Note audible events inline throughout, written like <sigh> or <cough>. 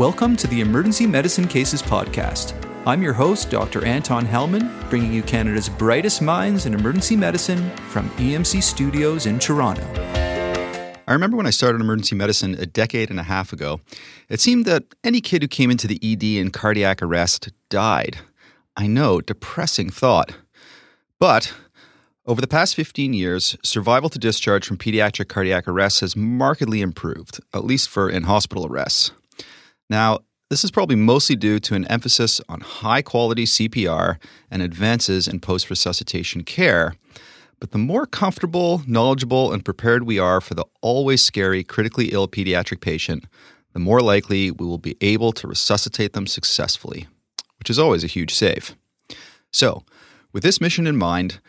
Welcome to the Emergency Medicine Cases Podcast. I'm your host, Dr. Anton Helman, bringing you Canada's brightest minds in emergency medicine from EMC Studios in Toronto. I remember when I started emergency medicine a decade and a half ago, it seemed that any kid who came into the ED in cardiac arrest died. I know, depressing thought. But over the past 15 years, survival to discharge from pediatric cardiac arrest has markedly improved, at least for in hospital arrests. Now, this is probably mostly due to an emphasis on high quality CPR and advances in post resuscitation care. But the more comfortable, knowledgeable, and prepared we are for the always scary, critically ill pediatric patient, the more likely we will be able to resuscitate them successfully, which is always a huge save. So, with this mission in mind,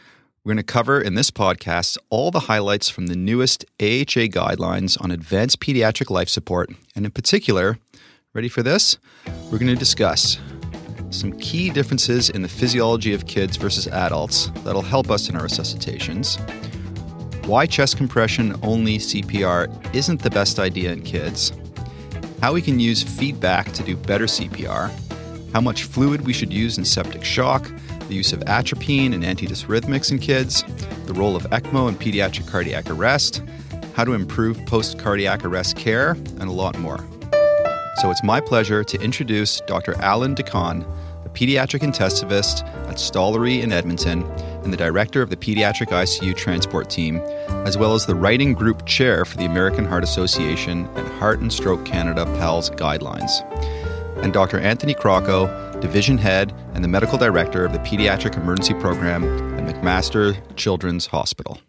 we're going to cover in this podcast all the highlights from the newest AHA guidelines on advanced pediatric life support, and in particular, Ready for this? We're going to discuss some key differences in the physiology of kids versus adults that'll help us in our resuscitations. Why chest compression only CPR isn't the best idea in kids. How we can use feedback to do better CPR. How much fluid we should use in septic shock. The use of atropine and antidysrhythmics in kids. The role of ECMO in pediatric cardiac arrest. How to improve post cardiac arrest care, and a lot more. So it's my pleasure to introduce Dr. Allan de Caen, a pediatric intensivist at Stollery in Edmonton and the director of the Pediatric ICU Transport Team, as well as the writing group chair for the American Heart Association and Heart and Stroke Canada PALS guidelines, and Dr. Anthony Crocco, division head and the medical director of the Pediatric Emergency Program at McMaster Children's Hospital.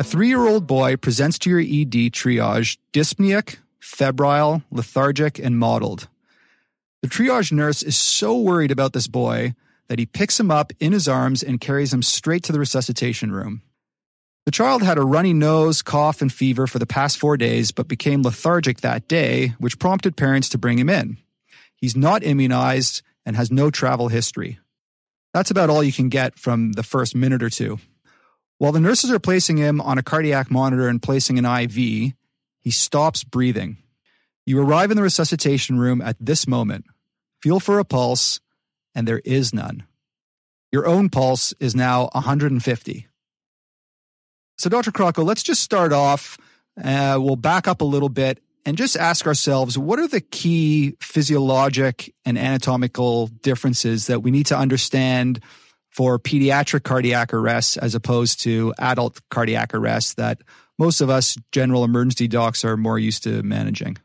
A three year old boy presents to your ED triage dyspneic, febrile, lethargic, and mottled. The triage nurse is so worried about this boy that he picks him up in his arms and carries him straight to the resuscitation room. The child had a runny nose, cough, and fever for the past four days, but became lethargic that day, which prompted parents to bring him in. He's not immunized and has no travel history. That's about all you can get from the first minute or two. While the nurses are placing him on a cardiac monitor and placing an IV, he stops breathing. You arrive in the resuscitation room at this moment, feel for a pulse, and there is none. Your own pulse is now 150. So, Dr. Crocco, let's just start off. Uh, we'll back up a little bit and just ask ourselves what are the key physiologic and anatomical differences that we need to understand for pediatric cardiac arrests as opposed to adult cardiac arrests that most of us general emergency docs are more used to managing.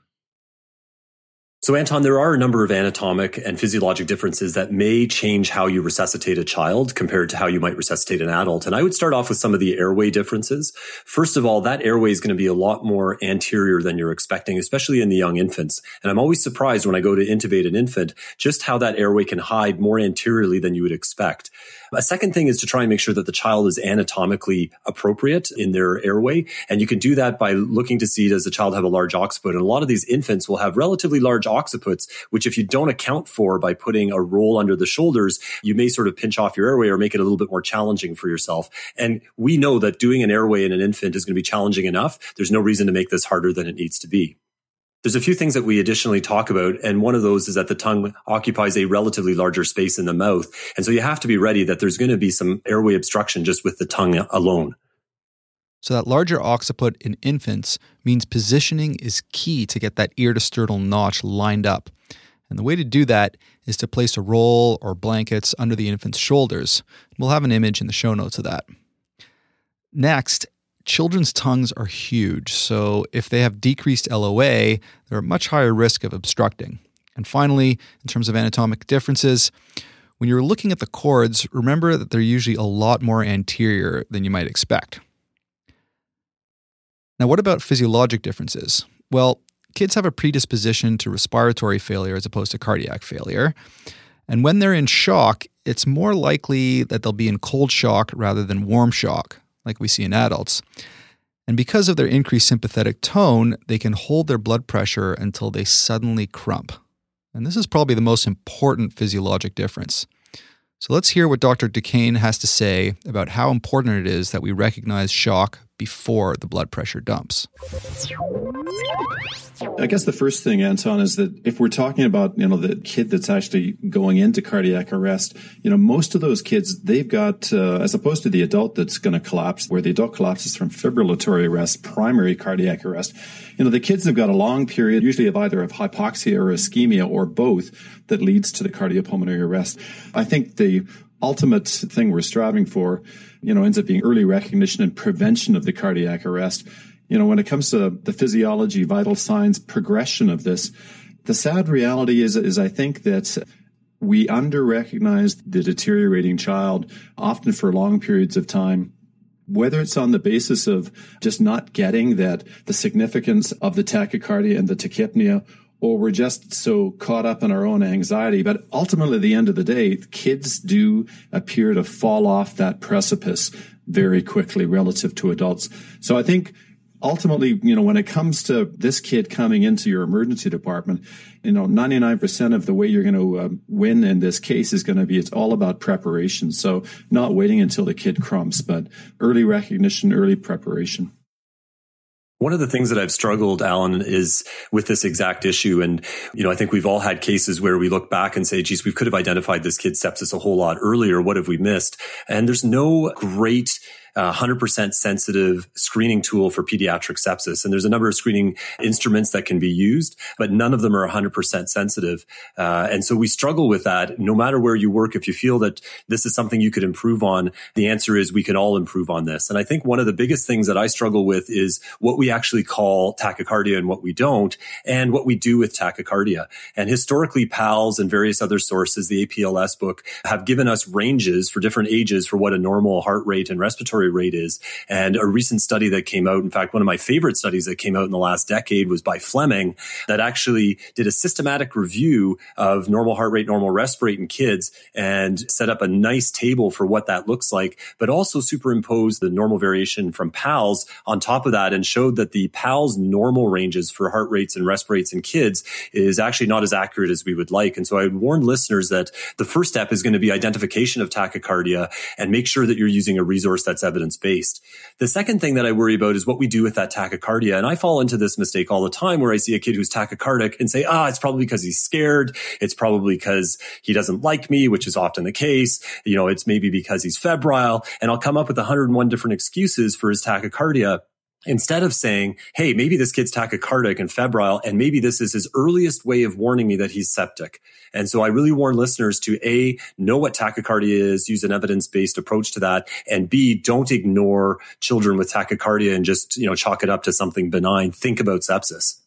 So, Anton, there are a number of anatomic and physiologic differences that may change how you resuscitate a child compared to how you might resuscitate an adult. And I would start off with some of the airway differences. First of all, that airway is going to be a lot more anterior than you're expecting, especially in the young infants. And I'm always surprised when I go to intubate an infant just how that airway can hide more anteriorly than you would expect. A second thing is to try and make sure that the child is anatomically appropriate in their airway. And you can do that by looking to see does the child have a large occiput? And a lot of these infants will have relatively large occiputs, which if you don't account for by putting a roll under the shoulders, you may sort of pinch off your airway or make it a little bit more challenging for yourself. And we know that doing an airway in an infant is going to be challenging enough. There's no reason to make this harder than it needs to be. There's a few things that we additionally talk about, and one of those is that the tongue occupies a relatively larger space in the mouth. And so you have to be ready that there's going to be some airway obstruction just with the tongue alone. So, that larger occiput in infants means positioning is key to get that ear to sternal notch lined up. And the way to do that is to place a roll or blankets under the infant's shoulders. We'll have an image in the show notes of that. Next, children's tongues are huge, so if they have decreased LOA, they're at much higher risk of obstructing. And finally, in terms of anatomic differences, when you're looking at the cords, remember that they're usually a lot more anterior than you might expect. Now, what about physiologic differences? Well, kids have a predisposition to respiratory failure as opposed to cardiac failure. And when they're in shock, it's more likely that they'll be in cold shock rather than warm shock, like we see in adults. And because of their increased sympathetic tone, they can hold their blood pressure until they suddenly crump. And this is probably the most important physiologic difference. So let's hear what Dr. de Caen has to say about how important it is that we recognize shock before the blood pressure dumps. I guess the first thing, Anton, is that if we're talking about, you know, the kid that's actually going into cardiac arrest, you know, most of those kids, they've got, uh, as opposed to the adult that's going to collapse, where the adult collapses from fibrillatory arrest, primary cardiac arrest, you know, the kids have got a long period, usually of either of hypoxia or ischemia or both that leads to the cardiopulmonary arrest. I think the ultimate thing we're striving for, you know, ends up being early recognition and prevention of the cardiac arrest. You know, when it comes to the physiology, vital signs, progression of this, the sad reality is, is I think that we under recognize the deteriorating child often for long periods of time whether it's on the basis of just not getting that the significance of the tachycardia and the tachypnea or we're just so caught up in our own anxiety. But ultimately, at the end of the day, kids do appear to fall off that precipice very quickly relative to adults. So I think ultimately, you know, when it comes to this kid coming into your emergency department, you know, 99% of the way you're going to uh, win in this case is going to be it's all about preparation. So not waiting until the kid crumps, but early recognition, early preparation. One of the things that I've struggled, Allan, is with this exact issue. And, you know, I think we've all had cases where we look back and say, geez, we could have identified this kid's sepsis a whole lot earlier. What have we missed? And there's no great 100% sensitive screening tool for pediatric sepsis. And there's a number of screening instruments that can be used, but none of them are 100% sensitive. Uh, and so we struggle with that. No matter where you work, if you feel that this is something you could improve on, the answer is we can all improve on this. And I think one of the biggest things that I struggle with is what we actually call tachycardia and what we don't, and what we do with tachycardia. And historically, PALS and various other sources, the APLS book, have given us ranges for different ages for what a normal heart rate and respiratory rate is. And a recent study that came out, in fact, one of my favorite studies that came out in the last decade was by Fleming that actually did a systematic review of normal heart rate, normal rest rate in kids and set up a nice table for what that looks like, but also superimposed the normal variation from PALS on top of that and showed that the PALS normal ranges for heart rates and rest rates in kids is actually not as accurate as we would like. And so I would warn listeners that the first step is going to be identification of tachycardia and make sure that you're using a resource that's based. The second thing that I worry about is what we do with that tachycardia. And I fall into this mistake all the time where I see a kid who's tachycardic and say, ah, it's probably because he's scared. It's probably because he doesn't like me, which is often the case. You know, it's maybe because he's febrile. And I'll come up with 101 different excuses for his tachycardia instead of saying, Hey, maybe this kid's tachycardic and febrile, and maybe this is his earliest way of warning me that he's septic. And so I really warn listeners to A, know what tachycardia is, use an evidence based approach to that. And B, don't ignore children with tachycardia and just, you know, chalk it up to something benign. Think about sepsis.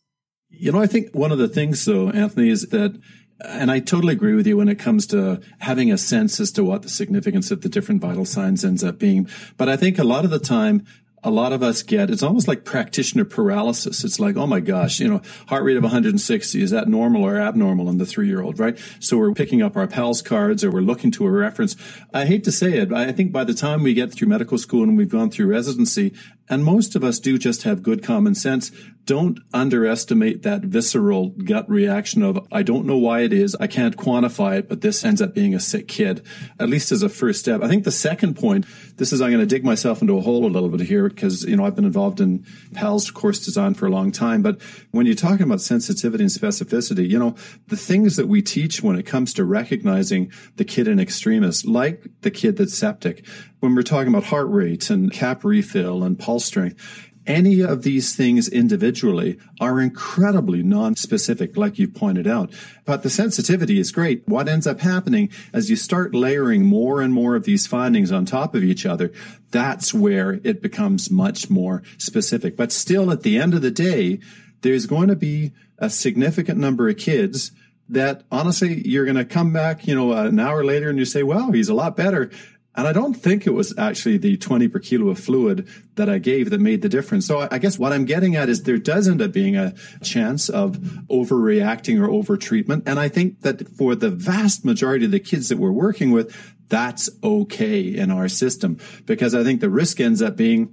You know, I think one of the things though, Anthony, is that and I totally agree with you when it comes to having a sense as to what the significance of the different vital signs ends up being. But I think a lot of the time a lot of us get it's almost like practitioner paralysis. It's like oh my gosh you know heart rate of 160 is that normal or abnormal in the three year old right? So we're picking up our pals cards or we're looking to a reference. I hate to say it but i think by the time we get through medical school and we've gone through residency and most of us do just have good common sense don't underestimate that visceral gut reaction of, I don't know why it is. I can't quantify it, but this ends up being a sick kid, at least as a first step. I think the second point, this is, I'm going to dig myself into a hole a little bit here because, you know, I've been involved in PALS course design for a long time. But when you're talking about sensitivity and specificity, you know, the things that we teach when it comes to recognizing the kid in extremis, like the kid that's septic, when we're talking about heart rate and cap refill and pulse strength, any of these things individually are incredibly non-specific, like you pointed out. But the sensitivity is great. What ends up happening as you start layering more and more of these findings on top of each other, that's where it becomes much more specific. But still, at the end of the day, there's going to be a significant number of kids that honestly, you're going to come back, you know, an hour later and you say, well, he's a lot better. And I don't think it was actually the 20 per kilo of fluid that I gave that made the difference. So I guess what I'm getting at is there does end up being a chance of overreacting or overtreatment. And I think that for the vast majority of the kids that we're working with, that's okay in our system because I think the risk ends up being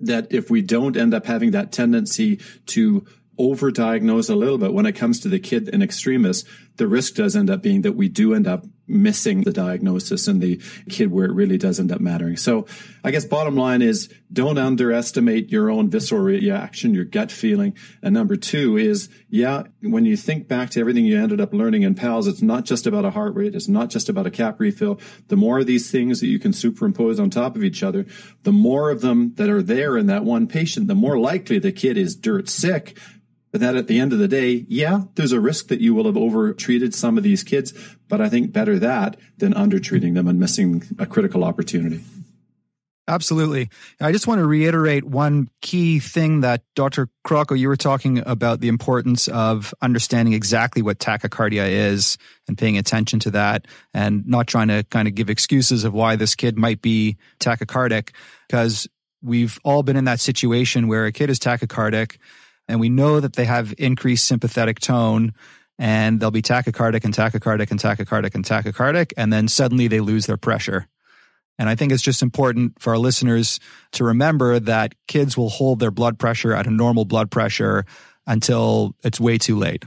that if we don't end up having that tendency to overdiagnose a little bit when it comes to the kid in extremis, the risk does end up being that we do end up missing the diagnosis and the kid where it really does end up mattering. So I guess bottom line is don't underestimate your own visceral reaction, your gut feeling. And number two is, yeah, when you think back to everything you ended up learning in PALS, it's not just about a heart rate. It's not just about a cap refill. The more of these things that you can superimpose on top of each other, the more of them that are there in that one patient, the more likely the kid is dirt sick but that at the end of the day, yeah, there's a risk that you will have over treated some of these kids, but I think better that than under treating them and missing a critical opportunity. Absolutely. I just want to reiterate one key thing that Dr. Crocco, you were talking about the importance of understanding exactly what tachycardia is and paying attention to that and not trying to kind of give excuses of why this kid might be tachycardic because we've all been in that situation where a kid is tachycardic and we know that they have increased sympathetic tone and they'll be tachycardic and tachycardic and tachycardic and tachycardic and then suddenly they lose their pressure. And i think it's just important for our listeners to remember that kids will hold their blood pressure at a normal blood pressure until it's way too late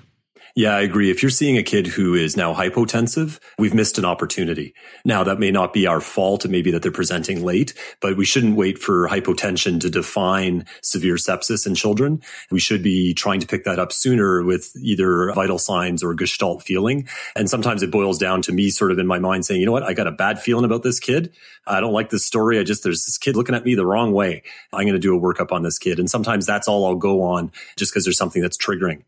yeah, I agree. If you're seeing a kid who is now hypotensive, we've missed an opportunity. Now that may not be our fault. It may be that they're presenting late, but we shouldn't wait for hypotension to define severe sepsis in children. We should be trying to pick that up sooner with either vital signs or gestalt feeling. And sometimes it boils down to me sort of in my mind saying, you know what? I got a bad feeling about this kid. I don't like this story. I just, there's this kid looking at me the wrong way. I'm going to do a workup on this kid. And sometimes that's all I'll go on just because there's something that's triggering.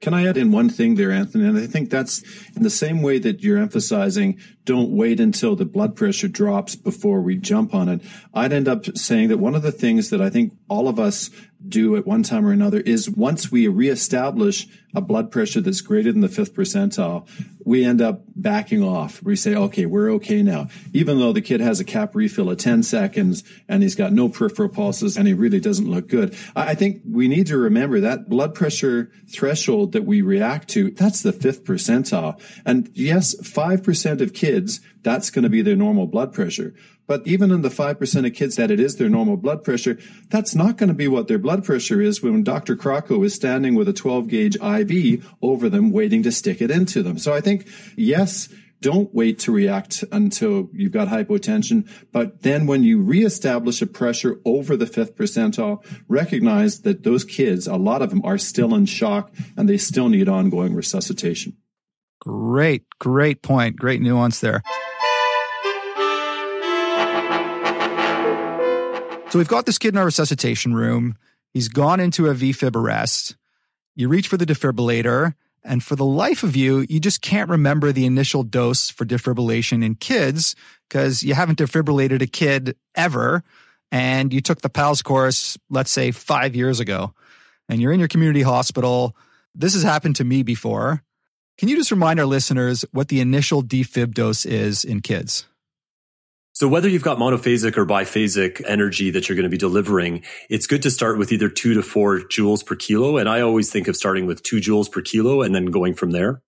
Can I add in one thing there, Anthony? And I think that's in the same way that you're emphasizing don't wait until the blood pressure drops before we jump on it. I'd end up saying that one of the things that I think all of us do at one time or another is once we reestablish a blood pressure that's greater than the fifth percentile, we end up backing off. We say, okay, we're okay now. Even though the kid has a cap refill of 10 seconds and he's got no peripheral pulses and he really doesn't look good. I think we need to remember that blood pressure threshold that we react to, that's the fifth percentile. And yes, 5% of kids, that's going to be their normal blood pressure. But even in the 5% of kids that it is their normal blood pressure, that's not going to be what their blood pressure is when Dr. Crocco is standing with a 12 gauge IV over them waiting to stick it into them. So I think, yes, don't wait to react until you've got hypotension. But then when you reestablish a pressure over the fifth percentile, recognize that those kids, a lot of them are still in shock and they still need ongoing resuscitation. Great, great point. Great nuance there. So we've got this kid in our resuscitation room. He's gone into a VFib arrest. You reach for the defibrillator, and for the life of you, you just can't remember the initial dose for defibrillation in kids because you haven't defibrillated a kid ever. And you took the PALS course, let's say five years ago, and you're in your community hospital. This has happened to me before. Can you just remind our listeners what the initial defib dose is in kids? So whether you've got monophasic or biphasic energy that you're going to be delivering, it's good to start with either two to four joules per kilo. And I always think of starting with two joules per kilo and then going from there.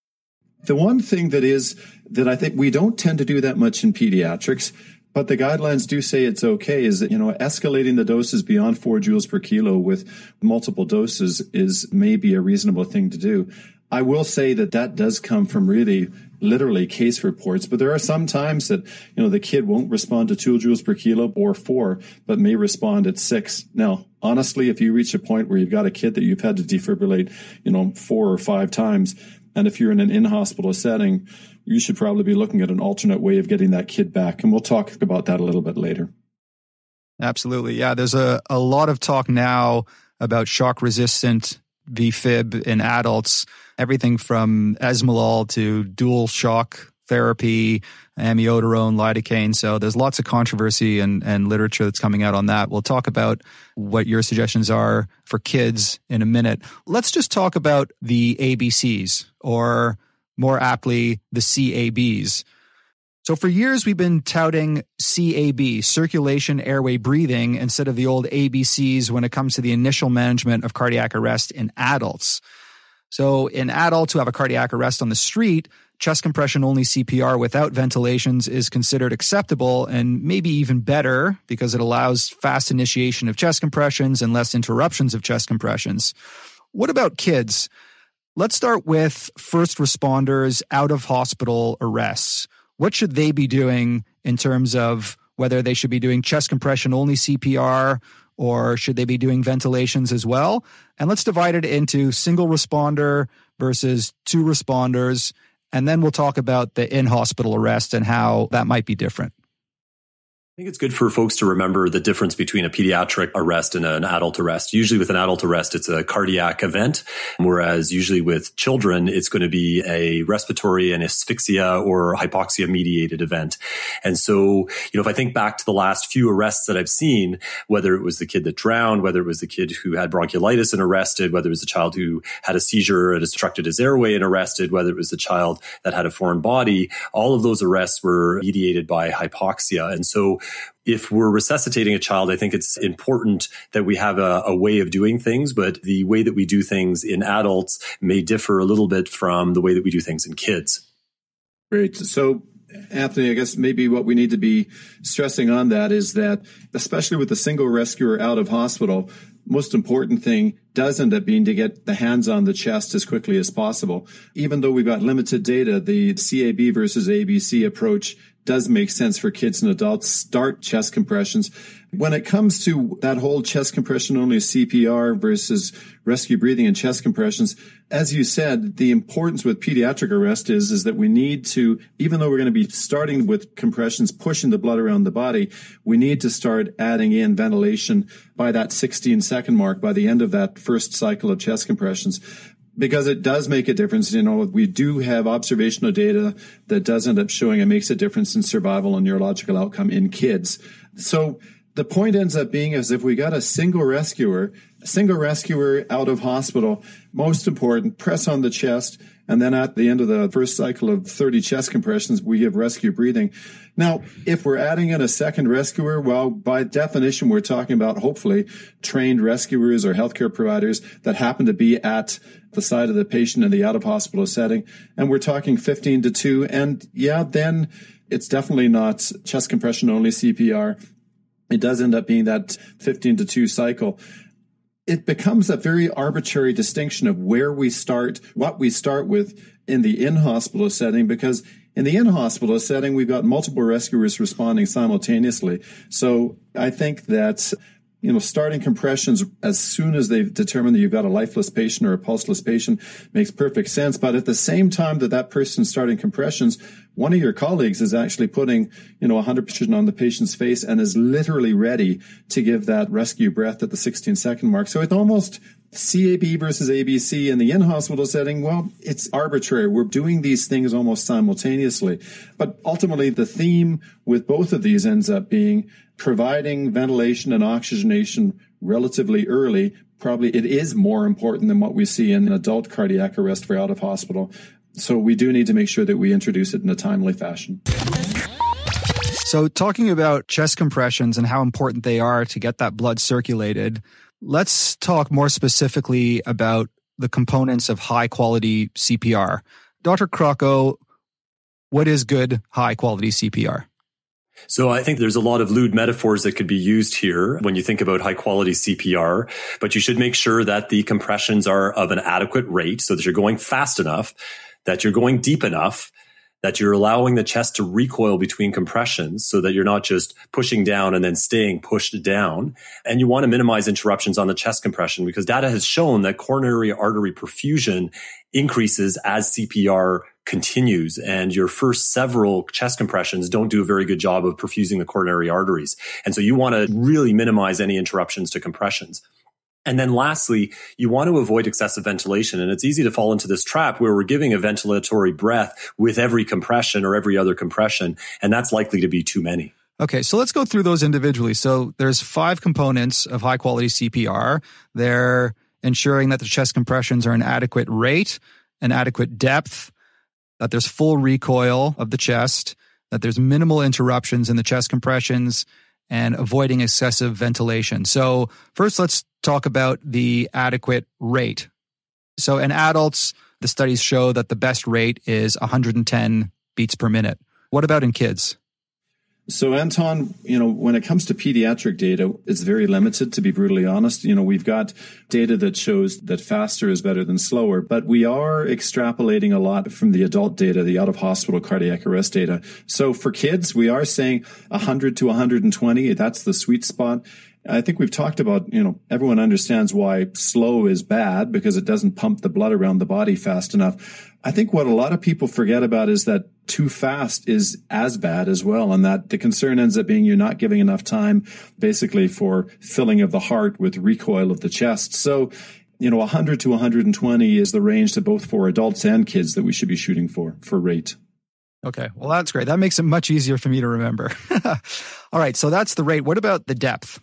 The one thing that is that I think we don't tend to do that much in pediatrics, but the guidelines do say it's okay is that, you know, escalating the doses beyond four joules per kilo with multiple doses is maybe a reasonable thing to do. I will say that that does come from really literally case reports, but there are some times that, you know, the kid won't respond to two joules per kilo or four, but may respond at six. Now, honestly, if you reach a point where you've got a kid that you've had to defibrillate, you know, four or five times, and if you're in an in-hospital setting, you should probably be looking at an alternate way of getting that kid back. And we'll talk about that a little bit later. Absolutely. Yeah. There's a, a lot of talk now about shock resistant VFib in adults everything from esmolol to dual shock therapy, amiodarone, lidocaine. So there's lots of controversy and, and literature that's coming out on that. We'll talk about what your suggestions are for kids in a minute. Let's just talk about the ABCs or more aptly, the CABs. So for years, we've been touting CAB, circulation, airway, breathing, instead of the old ABCs when it comes to the initial management of cardiac arrest in adults. So in adults who have a cardiac arrest on the street, chest compression only CPR without ventilations is considered acceptable and maybe even better because it allows fast initiation of chest compressions and less interruptions of chest compressions. What about kids? Let's start with first responders out of hospital arrests. what should they be doing in terms of whether they should be doing chest compression only CPR or should they be doing ventilations as well? And let's divide it into single responder versus two responders. And then we'll talk about the in hospital arrest and how that might be different think it's good for folks to remember the difference between a pediatric arrest and an adult arrest. Usually with an adult arrest, it's a cardiac event, whereas usually with children, it's going to be a respiratory and asphyxia or hypoxia mediated event. And so, you know, if I think back to the last few arrests that I've seen, whether it was the kid that drowned, whether it was the kid who had bronchiolitis and arrested, whether it was the child who had a seizure and obstructed his airway and arrested, whether it was the child that had a foreign body, all of those arrests were mediated by hypoxia. And so if we're resuscitating a child, I think it's important that we have a, a, way of doing things, but the way that we do things in adults may differ a little bit from the way that we do things in kids. Great. So, Anthony, I guess maybe what we need to be stressing on that is that, especially with a single rescuer out of hospital, most important thing does end up being to get the hands on the chest as quickly as possible. Even though we've got limited data, the CAB versus ABC approach does make sense for kids and adults. Start chest compressions. When it comes to that whole chest compression only CPR versus rescue breathing and chest compressions, as you said, the importance with pediatric arrest is, is that we need to, even though we're going to be starting with compressions, pushing the blood around the body, we need to start adding in ventilation by that 16 second mark, by the end of that first cycle of chest compressions because it does make a difference. You know, we do have observational data that does end up showing it makes a difference in survival and neurological outcome in kids. So the point ends up being as if we got a single rescuer, a single rescuer out of hospital, most important, press on the chest. And then at the end of the first cycle of 30 chest compressions, we give rescue breathing. Now, if we're adding in a second rescuer, well, by definition, we're talking about hopefully trained rescuers or healthcare providers that happen to be at the side of the patient in the out of hospital setting. And we're talking 15 to 2. And yeah, then it's definitely not chest compression only CPR. It does end up being that 15 to 2 cycle. It becomes a very arbitrary distinction of where we start, what we start with in the in hospital setting, because in the in hospital setting, we've got multiple rescuers responding simultaneously. So I think that you know, starting compressions as soon as they've determined that you've got a lifeless patient or a pulseless patient makes perfect sense. But at the same time that that person's starting compressions, one of your colleagues is actually putting, you know, 100% on the patient's face and is literally ready to give that rescue breath at the 16 second mark. So it almost CAB versus ABC in the in-hospital setting, well, it's arbitrary. We're doing these things almost simultaneously. But ultimately, the theme with both of these ends up being providing ventilation and oxygenation relatively early. Probably it is more important than what we see in an adult cardiac arrest for out of hospital. So we do need to make sure that we introduce it in a timely fashion. So, talking about chest compressions and how important they are to get that blood circulated, Let's talk more specifically about the components of high quality CPR. Dr. Crocco, what is good high quality CPR? So I think there's a lot of lewd metaphors that could be used here when you think about high quality CPR, but you should make sure that the compressions are of an adequate rate so that you're going fast enough, that you're going deep enough, that you're allowing the chest to recoil between compressions so that you're not just pushing down and then staying pushed down. And you want to minimize interruptions on the chest compression because data has shown that coronary artery perfusion increases as CPR continues and your first several chest compressions don't do a very good job of perfusing the coronary arteries. And so you want to really minimize any interruptions to compressions. And then lastly, you want to avoid excessive ventilation. And it's easy to fall into this trap where we're giving a ventilatory breath with every compression or every other compression. And that's likely to be too many. Okay, so let's go through those individually. So there's five components of high quality CPR. They're ensuring that the chest compressions are an adequate rate, an adequate depth, that there's full recoil of the chest, that there's minimal interruptions in the chest compressions, and avoiding excessive ventilation. So first, let's talk about the adequate rate. So in adults, the studies show that the best rate is 110 beats per minute. What about in kids? So, Anton, you know, when it comes to pediatric data, it's very limited, to be brutally honest. You know, we've got data that shows that faster is better than slower, but we are extrapolating a lot from the adult data, the out of hospital cardiac arrest data. So, for kids, we are saying 100 to 120. That's the sweet spot. I think we've talked about, you know, everyone understands why slow is bad because it doesn't pump the blood around the body fast enough. I think what a lot of people forget about is that too fast is as bad as well. And that the concern ends up being you're not giving enough time basically for filling of the heart with recoil of the chest. So, you know, 100 to 120 is the range to both for adults and kids that we should be shooting for, for rate. Okay. Well, that's great. That makes it much easier for me to remember. <laughs> All right. So that's the rate. What about the depth?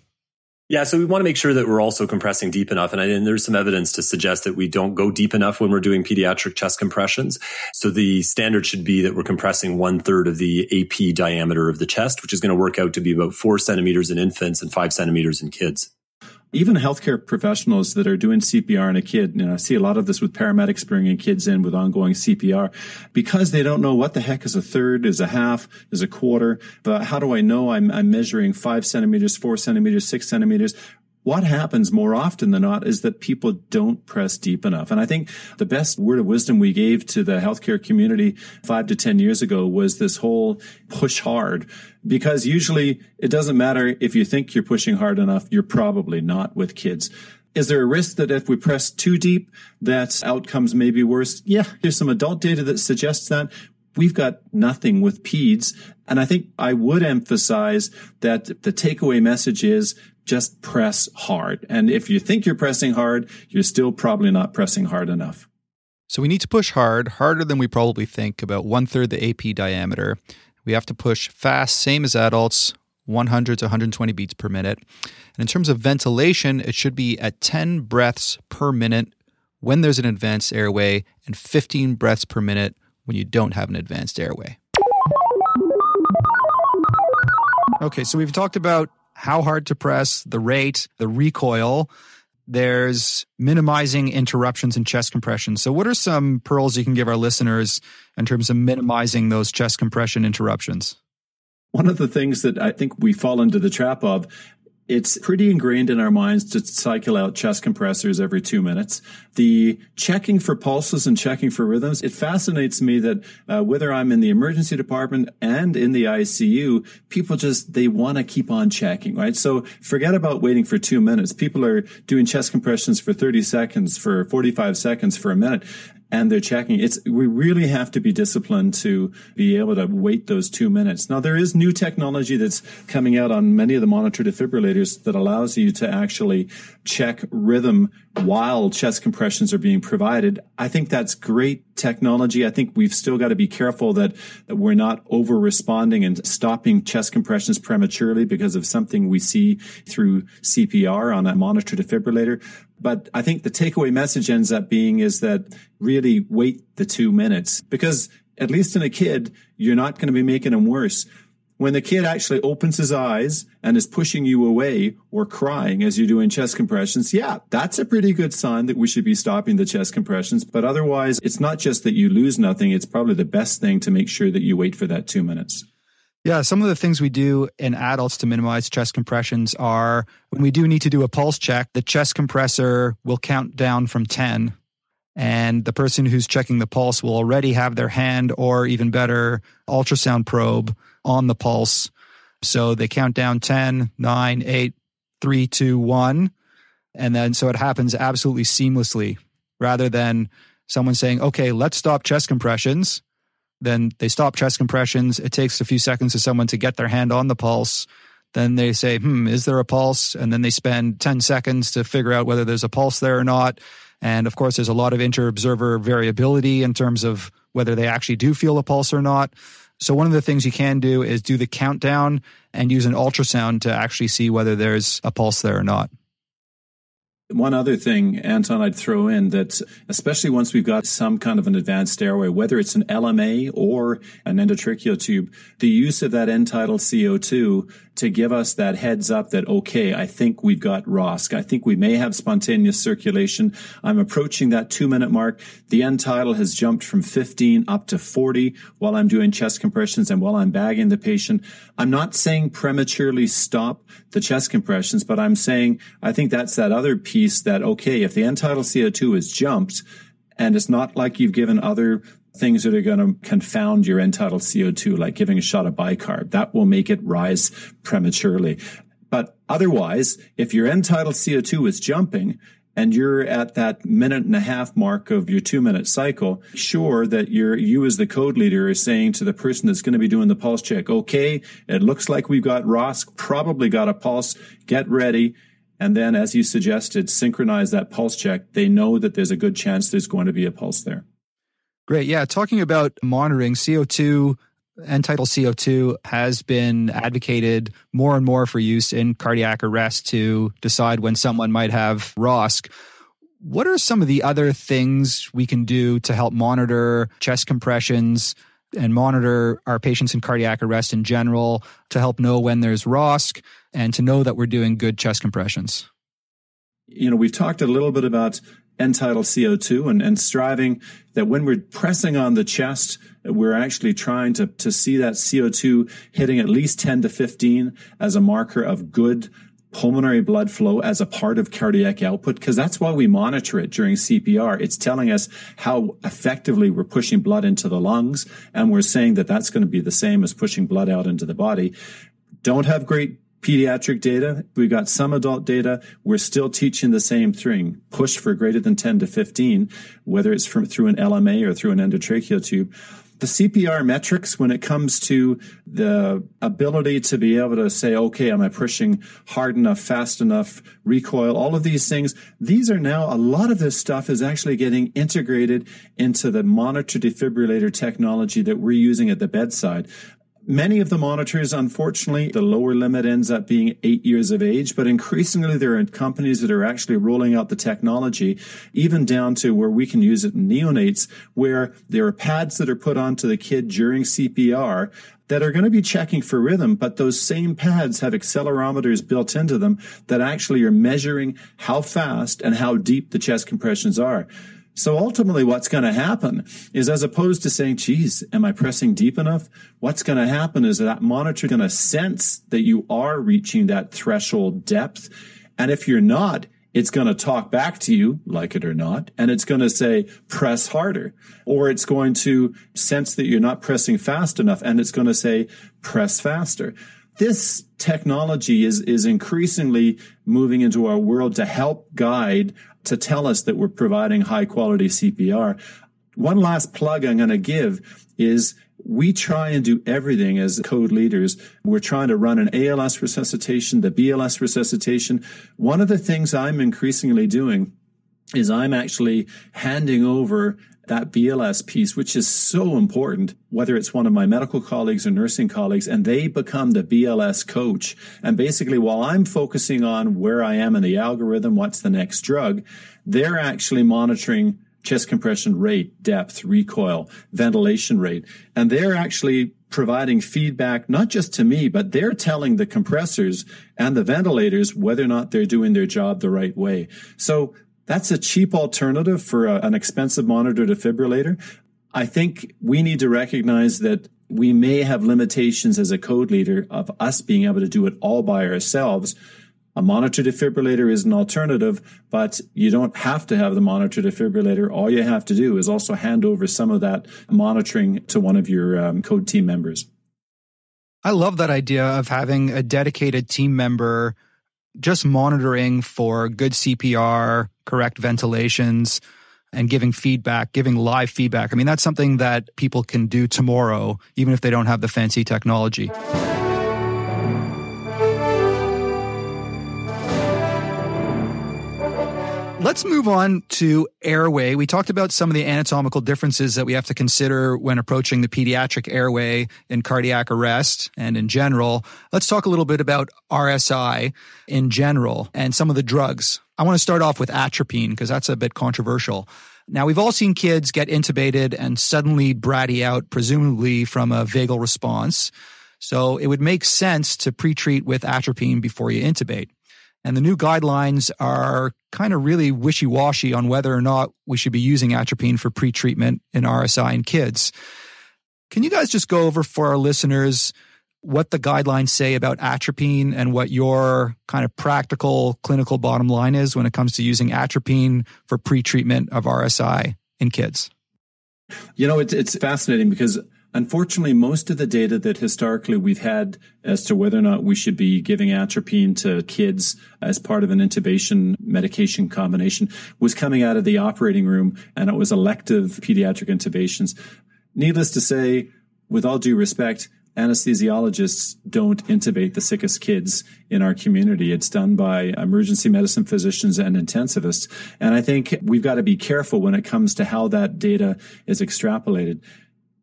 Yeah, so we want to make sure that we're also compressing deep enough. And, I, and, there's some evidence to suggest that we don't go deep enough when we're doing pediatric chest compressions. So the standard should be that we're compressing one third of the AP diameter of the chest, which is going to work out to be about four centimeters in infants and five centimeters in kids even healthcare professionals that are doing CPR on a kid, you know, I see a lot of this with paramedics bringing kids in with ongoing CPR because they don't know what the heck is a third, is a half, is a quarter. But how do I know I'm, I'm measuring five centimeters, four centimeters, six centimeters? What happens more often than not is that people don't press deep enough. And I think the best word of wisdom we gave to the healthcare community five to 10 years ago was this whole push hard because usually it doesn't matter if you think you're pushing hard enough, you're probably not with kids. Is there a risk that if we press too deep, that outcomes may be worse? Yeah, there's some adult data that suggests that. We've got nothing with peds. And I think I would emphasize that the takeaway message is just press hard. And if you think you're pressing hard, you're still probably not pressing hard enough. So we need to push hard, harder than we probably think, about one third the AP diameter. We have to push fast, same as adults, 100 to 120 beats per minute. And in terms of ventilation, it should be at 10 breaths per minute when there's an advanced airway and 15 breaths per minute when you don't have an advanced airway. Okay, so we've talked about how hard to press, the rate, the recoil. There's minimizing interruptions in chest compression. So, what are some pearls you can give our listeners in terms of minimizing those chest compression interruptions? One of the things that I think we fall into the trap of it's pretty ingrained in our minds to cycle out chest compressors every two minutes. The checking for pulses and checking for rhythms, it fascinates me that uh, whether I'm in the emergency department and in the ICU, people just, they want to keep on checking, right? So forget about waiting for two minutes. People are doing chest compressions for 30 seconds, for 45 seconds, for a minute and they're checking. It's, we really have to be disciplined to be able to wait those two minutes. Now, there is new technology that's coming out on many of the monitor defibrillators that allows you to actually check rhythm while chest compressions are being provided. I think that's great technology. I think we've still got to be careful that, that we're not over responding and stopping chest compressions prematurely because of something we see through CPR on a monitor defibrillator. But I think the takeaway message ends up being is that really wait the two minutes because at least in a kid, you're not going to be making them worse. When the kid actually opens his eyes and is pushing you away or crying as you're doing chest compressions, yeah, that's a pretty good sign that we should be stopping the chest compressions. But otherwise, it's not just that you lose nothing. It's probably the best thing to make sure that you wait for that two minutes. Yeah, some of the things we do in adults to minimize chest compressions are when we do need to do a pulse check, the chest compressor will count down from 10 and the person who's checking the pulse will already have their hand or even better ultrasound probe on the pulse. So they count down 10, 9, 8, 3, 2, 1. And then so it happens absolutely seamlessly rather than someone saying, okay, let's stop chest compressions then they stop chest compressions. It takes a few seconds for someone to get their hand on the pulse. Then they say, hmm, is there a pulse? And then they spend 10 seconds to figure out whether there's a pulse there or not. And of course, there's a lot of inter observer variability in terms of whether they actually do feel a pulse or not. So, one of the things you can do is do the countdown and use an ultrasound to actually see whether there's a pulse there or not. One other thing, Anton, I'd throw in that, especially once we've got some kind of an advanced airway, whether it's an LMA or an endotracheal tube, the use of that end tidal CO2 to give us that heads up that, okay, I think we've got ROSC. I think we may have spontaneous circulation. I'm approaching that two minute mark. The end tidal has jumped from 15 up to 40 while I'm doing chest compressions and while I'm bagging the patient. I'm not saying prematurely stop the chest compressions, but I'm saying I think that's that other piece that, okay, if the end tidal CO2 has jumped, and it's not like you've given other things that are going to confound your tidal CO2, like giving a shot of bicarb. That will make it rise prematurely. But otherwise, if your tidal CO2 is jumping, and you're at that minute and a half mark of your two minute cycle, sure that you're, you as the code leader is saying to the person that's going to be doing the pulse check, okay, it looks like we've got ROSC, probably got a pulse, get ready. And then, as you suggested, synchronize that pulse check. They know that there's a good chance there's going to be a pulse there. Great. Yeah. Talking about monitoring CO2, end tidal CO2 has been advocated more and more for use in cardiac arrest to decide when someone might have ROSC. What are some of the other things we can do to help monitor chest compressions and monitor our patients in cardiac arrest in general to help know when there's ROSC and to know that we're doing good chest compressions? You know, we've talked a little bit about tidal CO2 and, and striving that when we're pressing on the chest, we're actually trying to, to see that CO2 hitting at least 10 to 15 as a marker of good pulmonary blood flow as a part of cardiac output because that's why we monitor it during CPR. It's telling us how effectively we're pushing blood into the lungs. And we're saying that that's going to be the same as pushing blood out into the body. Don't have great pediatric data. We've got some adult data. We're still teaching the same thing. Push for greater than 10 to 15, whether it's from through an LMA or through an endotracheal tube. The CPR metrics, when it comes to the ability to be able to say, okay, am I pushing hard enough, fast enough, recoil, all of these things, these are now, a lot of this stuff is actually getting integrated into the monitor defibrillator technology that we're using at the bedside. Many of the monitors, unfortunately, the lower limit ends up being eight years of age, but increasingly there are companies that are actually rolling out the technology, even down to where we can use it in neonates, where there are pads that are put onto the kid during CPR that are going to be checking for rhythm, but those same pads have accelerometers built into them that actually are measuring how fast and how deep the chest compressions are. So ultimately what's going to happen is as opposed to saying, geez, am I pressing deep enough? What's going to happen is that monitor going to sense that you are reaching that threshold depth. And if you're not, it's going to talk back to you, like it or not, and it's going to say, press harder. Or it's going to sense that you're not pressing fast enough, and it's going to say, press faster. This technology is, is increasingly moving into our world to help guide to tell us that we're providing high quality CPR. One last plug I'm going to give is we try and do everything as code leaders. We're trying to run an ALS resuscitation, the BLS resuscitation. One of the things I'm increasingly doing is I'm actually handing over that BLS piece, which is so important, whether it's one of my medical colleagues or nursing colleagues, and they become the BLS coach. And basically, while I'm focusing on where I am in the algorithm, what's the next drug, they're actually monitoring chest compression rate, depth, recoil, ventilation rate. And they're actually providing feedback, not just to me, but they're telling the compressors and the ventilators whether or not they're doing their job the right way. So that's a cheap alternative for a, an expensive monitor defibrillator. I think we need to recognize that we may have limitations as a code leader of us being able to do it all by ourselves. A monitor defibrillator is an alternative, but you don't have to have the monitor defibrillator. All you have to do is also hand over some of that monitoring to one of your um, code team members. I love that idea of having a dedicated team member just monitoring for good CPR, correct ventilations, and giving feedback, giving live feedback. I mean, that's something that people can do tomorrow, even if they don't have the fancy technology. Let's move on to airway. We talked about some of the anatomical differences that we have to consider when approaching the pediatric airway in cardiac arrest and in general. Let's talk a little bit about RSI in general and some of the drugs. I want to start off with atropine because that's a bit controversial. Now, we've all seen kids get intubated and suddenly brady out, presumably from a vagal response. So it would make sense to pre-treat with atropine before you intubate. And the new guidelines are kind of really wishy washy on whether or not we should be using atropine for pretreatment in RSI in kids. Can you guys just go over for our listeners what the guidelines say about atropine and what your kind of practical clinical bottom line is when it comes to using atropine for pretreatment of RSI in kids? You know, it's, it's fascinating because Unfortunately, most of the data that historically we've had as to whether or not we should be giving atropine to kids as part of an intubation medication combination was coming out of the operating room and it was elective pediatric intubations. Needless to say, with all due respect, anesthesiologists don't intubate the sickest kids in our community. It's done by emergency medicine physicians and intensivists. And I think we've got to be careful when it comes to how that data is extrapolated.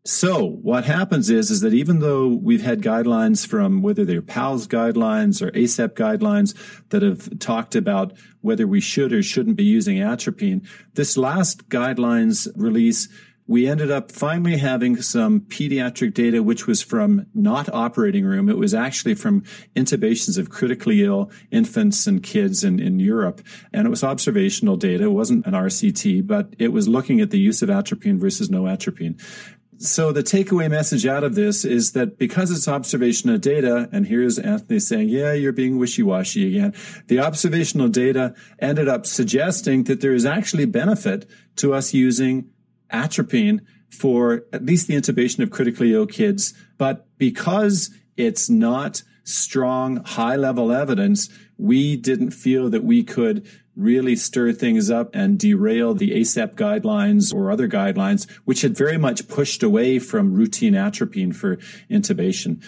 So what happens is, is that even though we've had guidelines from whether they're PALS guidelines or ACEP guidelines that have talked about whether we should or shouldn't be using atropine, this last guidelines release we ended up finally having some pediatric data, which was from not operating room. It was actually from intubations of critically ill infants and kids in, in Europe. And it was observational data. It wasn't an RCT, but it was looking at the use of atropine versus no atropine. So the takeaway message out of this is that because it's observational data, and here's Anthony saying, yeah, you're being wishy-washy again. The observational data ended up suggesting that there is actually benefit to us using atropine for at least the intubation of critically ill kids. But because it's not strong, high level evidence, we didn't feel that we could really stir things up and derail the ACEP guidelines or other guidelines, which had very much pushed away from routine atropine for intubation.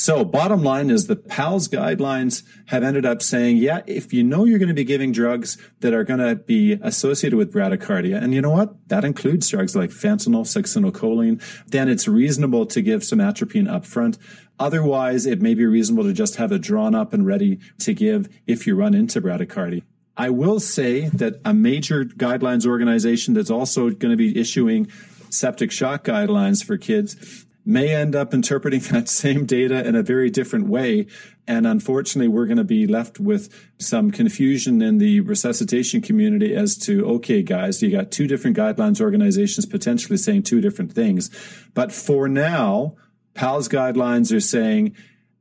So bottom line is the PALS guidelines have ended up saying, yeah, if you know you're going to be giving drugs that are going to be associated with bradycardia, and you know what? That includes drugs like fentanyl, succinylcholine, then it's reasonable to give some atropine upfront. Otherwise, it may be reasonable to just have it drawn up and ready to give if you run into bradycardia. I will say that a major guidelines organization that's also going to be issuing septic shock guidelines for kids may end up interpreting <laughs> that same data in a very different way. And unfortunately, we're going to be left with some confusion in the resuscitation community as to, okay, guys, you got two different guidelines organizations potentially saying two different things. But for now, PALS guidelines are saying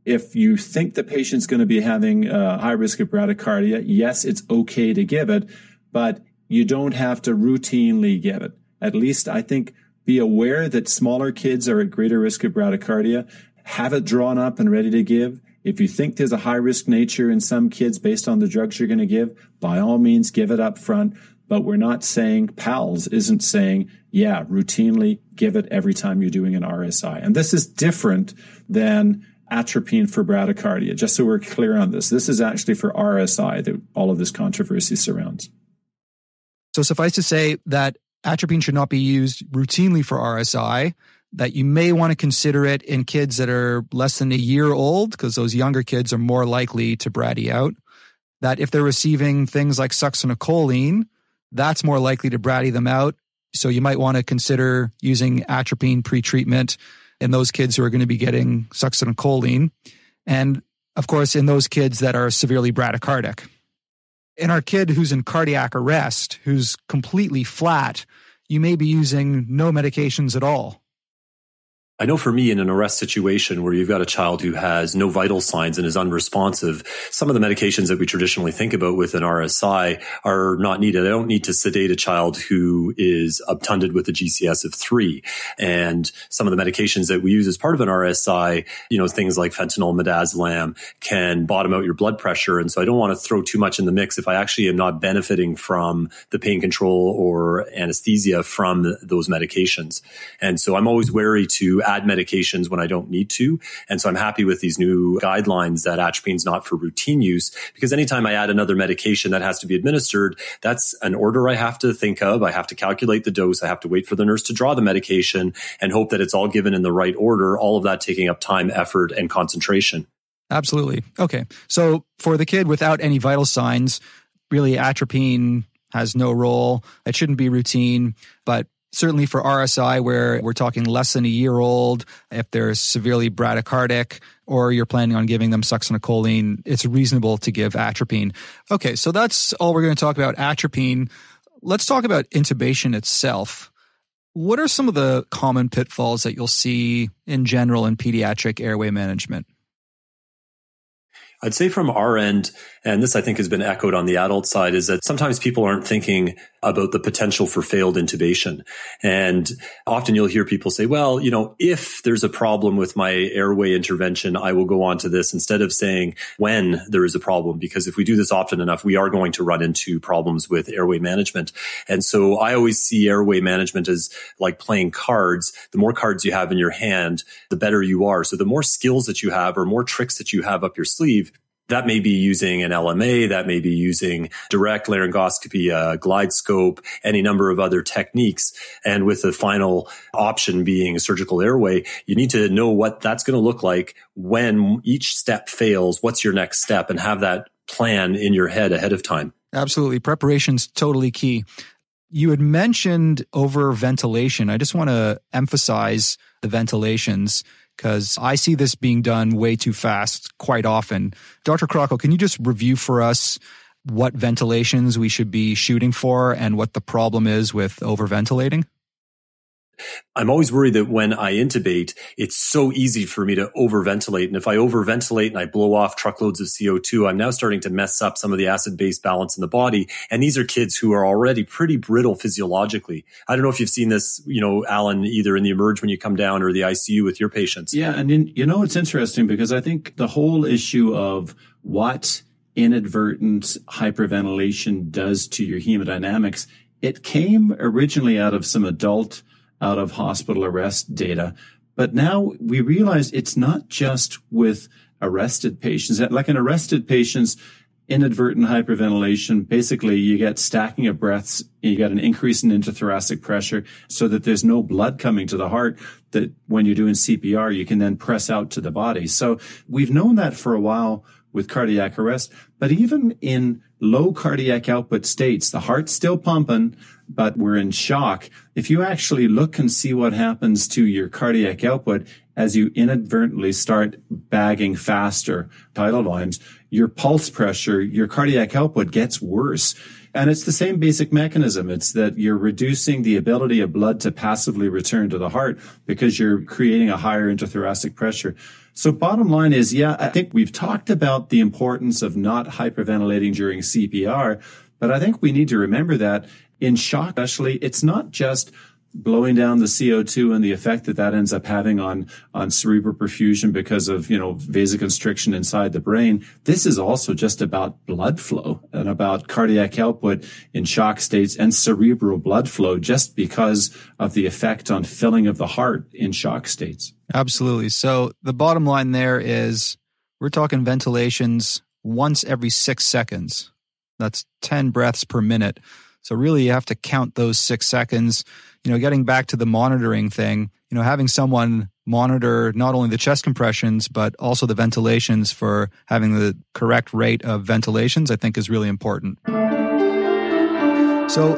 if you think the patient's going to be having a high risk of bradycardia, yes, it's okay to give it, but you don't have to routinely give it. At least I think be aware that smaller kids are at greater risk of bradycardia. Have it drawn up and ready to give. If you think there's a high risk nature in some kids based on the drugs you're going to give, by all means, give it up front. But we're not saying PALS isn't saying, yeah, routinely give it every time you're doing an RSI. And this is different than atropine for bradycardia, just so we're clear on this. This is actually for RSI that all of this controversy surrounds. So suffice to say that atropine should not be used routinely for RSI, that you may want to consider it in kids that are less than a year old, because those younger kids are more likely to brady out. That if they're receiving things like succinylcholine, that's more likely to brady them out. So you might want to consider using atropine pre-treatment in those kids who are going to be getting succinylcholine. And of course, in those kids that are severely bradycardic. In our kid who's in cardiac arrest, who's completely flat, you may be using no medications at all. I know for me in an arrest situation where you've got a child who has no vital signs and is unresponsive, some of the medications that we traditionally think about with an RSI are not needed. I don't need to sedate a child who is obtunded with a GCS of three. And some of the medications that we use as part of an RSI, you know, things like fentanyl, midazolam can bottom out your blood pressure. And so I don't want to throw too much in the mix if I actually am not benefiting from the pain control or anesthesia from those medications. And so I'm always wary to add medications when I don't need to. And so I'm happy with these new guidelines that atropine's not for routine use because anytime I add another medication that has to be administered, that's an order I have to think of. I have to calculate the dose. I have to wait for the nurse to draw the medication and hope that it's all given in the right order. All of that taking up time, effort, and concentration. Absolutely. Okay. So for the kid without any vital signs, really atropine has no role. It shouldn't be routine, but certainly for RSI, where we're talking less than a year old, if they're severely bradycardic or you're planning on giving them succinylcholine, it's reasonable to give atropine. Okay, so that's all we're going to talk about atropine. Let's talk about intubation itself. What are some of the common pitfalls that you'll see in general in pediatric airway management? I'd say from our end, and this I think has been echoed on the adult side, is that sometimes people aren't thinking about the potential for failed intubation. And often you'll hear people say, well, you know, if there's a problem with my airway intervention, I will go on to this instead of saying when there is a problem. Because if we do this often enough, we are going to run into problems with airway management. And so I always see airway management as like playing cards. The more cards you have in your hand, the better you are. So the more skills that you have or more tricks that you have up your sleeve, that may be using an LMA, that may be using direct laryngoscopy, uh, GlideScope, any number of other techniques. And with the final option being surgical airway, you need to know what that's going to look like when each step fails. What's your next step and have that plan in your head ahead of time. Absolutely. Preparation's totally key. You had mentioned over ventilation. I just want to emphasize the ventilations because I see this being done way too fast quite often. Dr. Crocco, can you just review for us what ventilations we should be shooting for and what the problem is with overventilating? I'm always worried that when I intubate, it's so easy for me to overventilate. And if I overventilate and I blow off truckloads of CO2, I'm now starting to mess up some of the acid base balance in the body. And these are kids who are already pretty brittle physiologically. I don't know if you've seen this, you know, Allan, either in the emerge when you come down or the ICU with your patients. Yeah. And in, you know, it's interesting because I think the whole issue of what inadvertent hyperventilation does to your hemodynamics, it came originally out of some adult out of hospital arrest data. But now we realize it's not just with arrested patients. Like in arrested patients, inadvertent hyperventilation, basically you get stacking of breaths, you get an increase in intrathoracic pressure so that there's no blood coming to the heart that when you're doing CPR, you can then press out to the body. So we've known that for a while with cardiac arrest, but even in low cardiac output states, the heart's still pumping, but we're in shock. If you actually look and see what happens to your cardiac output as you inadvertently start bagging faster tidal volumes, your pulse pressure, your cardiac output gets worse. And it's the same basic mechanism. It's that you're reducing the ability of blood to passively return to the heart because you're creating a higher intrathoracic pressure. So bottom line is, yeah, I think we've talked about the importance of not hyperventilating during CPR, but I think we need to remember that in shock, especially, it's not just blowing down the CO2 and the effect that that ends up having on, on cerebral perfusion because of, you know, vasoconstriction inside the brain. This is also just about blood flow and about cardiac output in shock states and cerebral blood flow just because of the effect on filling of the heart in shock states. Absolutely. So the bottom line there is we're talking ventilations once every six seconds. That's 10 breaths per minute. So really you have to count those six seconds. You know, getting back to the monitoring thing, you know, having someone monitor not only the chest compressions, but also the ventilations for having the correct rate of ventilations, I think is really important. So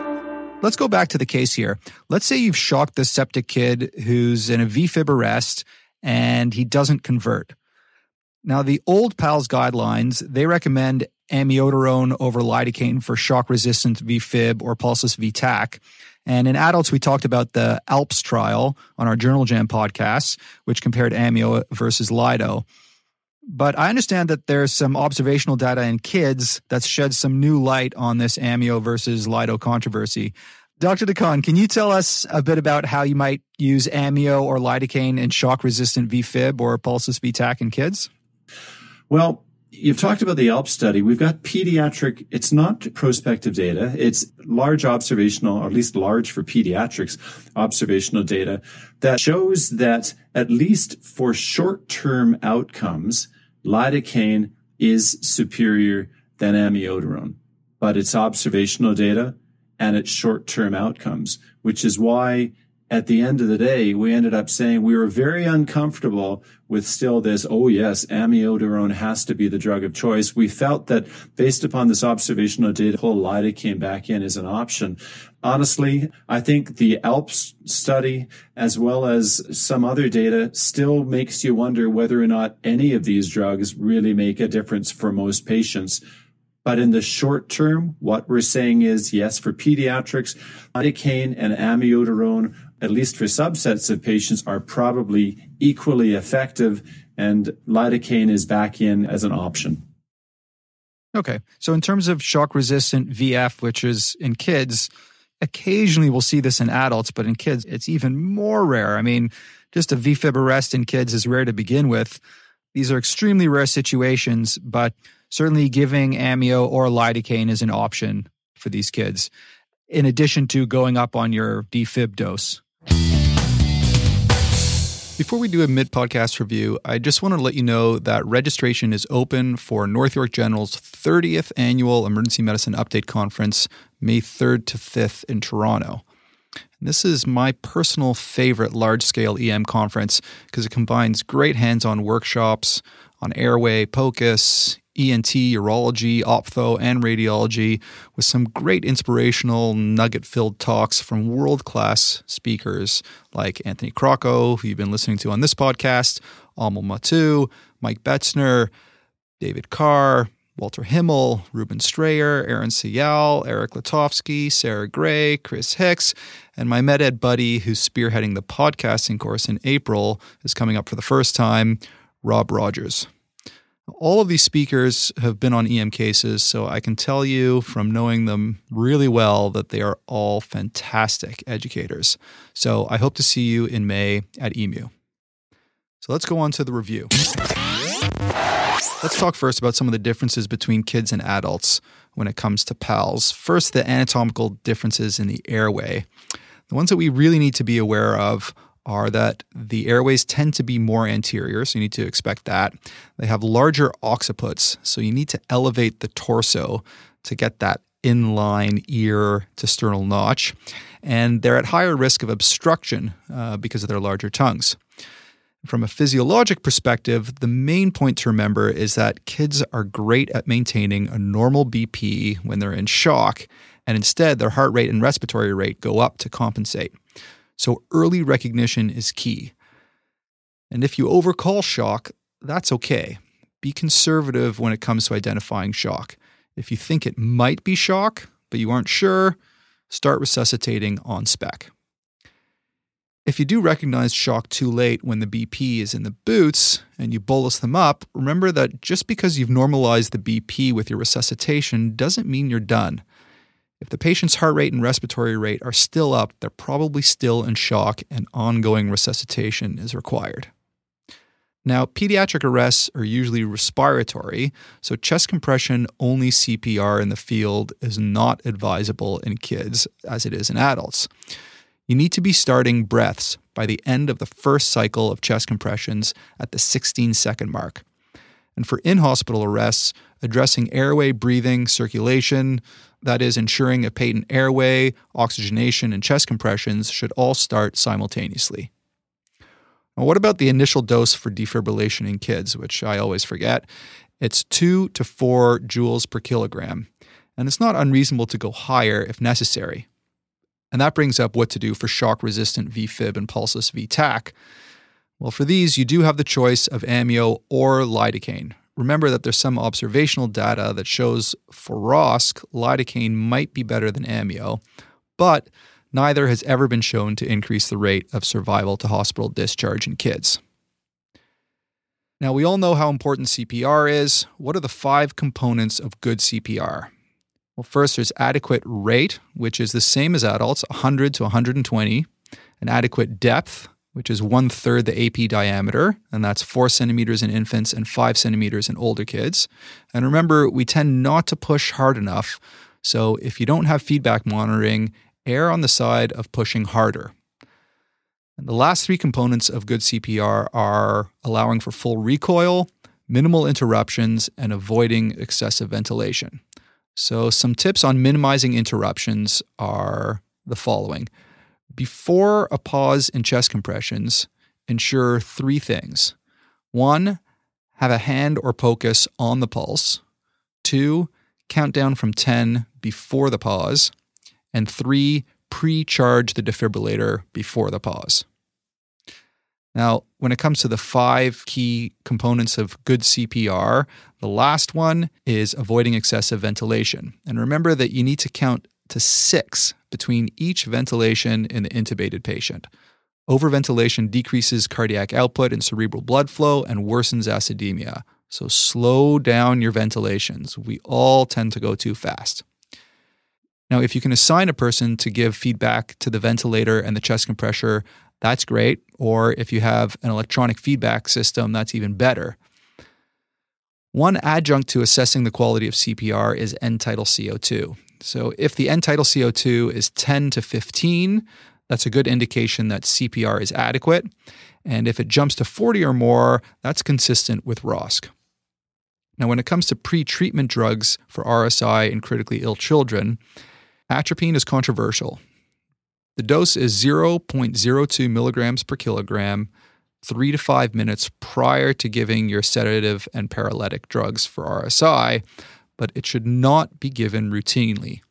let's go back to the case here. Let's say you've shocked the septic kid who's in a V-fib arrest and he doesn't convert. Now, the old PALS guidelines, they recommend amiodarone over lidocaine for shock resistant VFib or pulseless VTAC. And in adults, we talked about the ALPS trial on our Journal Jam podcast, which compared amio versus lido. But I understand that there's some observational data in kids that's shed some new light on this amio versus lido controversy. Dr. de Caen, can you tell us a bit about how you might use amio or lidocaine in shock resistant VFib or pulseless VTAC in kids? Well, You've talked about the ALP study. We've got pediatric, it's not prospective data. It's large observational, or at least large for pediatrics, observational data that shows that at least for short-term outcomes, lidocaine is superior than amiodarone. But it's observational data and it's short-term outcomes, which is why at the end of the day, we ended up saying we were very uncomfortable with still this, oh yes, amiodarone has to be the drug of choice. We felt that based upon this observational data, whole came back in as an option. Honestly, I think the ALPS study, as well as some other data, still makes you wonder whether or not any of these drugs really make a difference for most patients. But in the short term, what we're saying is yes, for pediatrics, lidocaine and amiodarone at least for subsets of patients, are probably equally effective, and lidocaine is back in as an option. Okay. So, in terms of shock resistant VF, which is in kids, occasionally we'll see this in adults, but in kids, it's even more rare. I mean, just a VFib arrest in kids is rare to begin with. These are extremely rare situations, but certainly giving amio or lidocaine is an option for these kids, in addition to going up on your defib dose. Before we do a mid podcast review, I just want to let you know that registration is open for North York General's 30th annual Emergency Medicine Update Conference, May 3rd to 5th in Toronto. This is my personal favorite large scale EM conference because it combines great hands on workshops on airway, POCUS, ENT, urology, ophtho, and radiology with some great inspirational, nugget filled talks from world class speakers like Anthony Crocco, who you've been listening to on this podcast, Amal Mattu, Mike Betzner, David Carr, Walter Himmel, Reuben Strayer, Aaron Sayal, Eric Letovsky, Sara Gray, Chris Hicks, and my MedEd buddy who's spearheading the podcasting course in April is coming up for the first time, Rob Rogers. All of these speakers have been on EM cases, so I can tell you from knowing them really well that they are all fantastic educators. So I hope to see you in May at EMU. So let's go on to the review. Let's talk first about some of the differences between kids and adults when it comes to PALS. First, the anatomical differences in the airway. The ones that we really need to be aware of are that the airways tend to be more anterior, so you need to expect that. They have larger occiputs, so you need to elevate the torso to get that inline ear to sternal notch. And they're at higher risk of obstruction uh, because of their larger tongues. From a physiologic perspective, the main point to remember is that kids are great at maintaining a normal BP when they're in shock, and instead their heart rate and respiratory rate go up to compensate. So early recognition is key. And if you overcall shock, that's okay. Be conservative when it comes to identifying shock. If you think it might be shock, but you aren't sure, start resuscitating on spec. If you do recognize shock too late when the BP is in the boots and you bolus them up, remember that just because you've normalized the BP with your resuscitation doesn't mean you're done. If the patient's heart rate and respiratory rate are still up, they're probably still in shock and ongoing resuscitation is required. Now, pediatric arrests are usually respiratory, so chest compression only CPR in the field is not advisable in kids as it is in adults. You need to be starting breaths by the end of the first cycle of chest compressions at the 16 second mark. And for in hospital arrests, addressing airway breathing, circulation, that is, ensuring a patent airway, oxygenation, and chest compressions should all start simultaneously. Now, what about the initial dose for defibrillation in kids, which I always forget? It's 2 to 4 joules per kilogram, and it's not unreasonable to go higher if necessary. And that brings up what to do for shock resistant VFib and pulseless VTAC. Well, for these, you do have the choice of amio or lidocaine, remember that there's some observational data that shows for ROSC, lidocaine might be better than amio, but neither has ever been shown to increase the rate of survival to hospital discharge in kids. Now, we all know how important CPR is. What are the five components of good CPR? Well, first, there's adequate rate, which is the same as adults 100 to 120, and adequate depth, which is one third the AP diameter, and that's four centimeters in infants and five centimeters in older kids. And remember, we tend not to push hard enough. So if you don't have feedback monitoring, err on the side of pushing harder. And the last three components of good CPR are allowing for full recoil, minimal interruptions, and avoiding excessive ventilation. So, some tips on minimizing interruptions are the following. Before a pause in chest compressions, ensure three things. One, have a hand or POCUS on the pulse. Two, count down from 10 before the pause. And three, pre charge the defibrillator before the pause. Now, when it comes to the five key components of good CPR, the last one is avoiding excessive ventilation. And remember that you need to count to six between each ventilation in the intubated patient. Overventilation decreases cardiac output and cerebral blood flow and worsens acidemia. So slow down your ventilations. We all tend to go too fast. Now, if you can assign a person to give feedback to the ventilator and the chest compressor, that's great. Or if you have an electronic feedback system, that's even better. One adjunct to assessing the quality of CPR is end tidal CO2. So if the end tidal CO2 is 10 to 15, that's a good indication that CPR is adequate. And if it jumps to 40 or more, that's consistent with ROSC. Now, when it comes to pre treatment drugs for RSI in critically ill children, atropine is controversial. The dose is 0.02 milligrams per kilogram, three to five minutes prior to giving your sedative and paralytic drugs for RSI, but it should not be given routinely.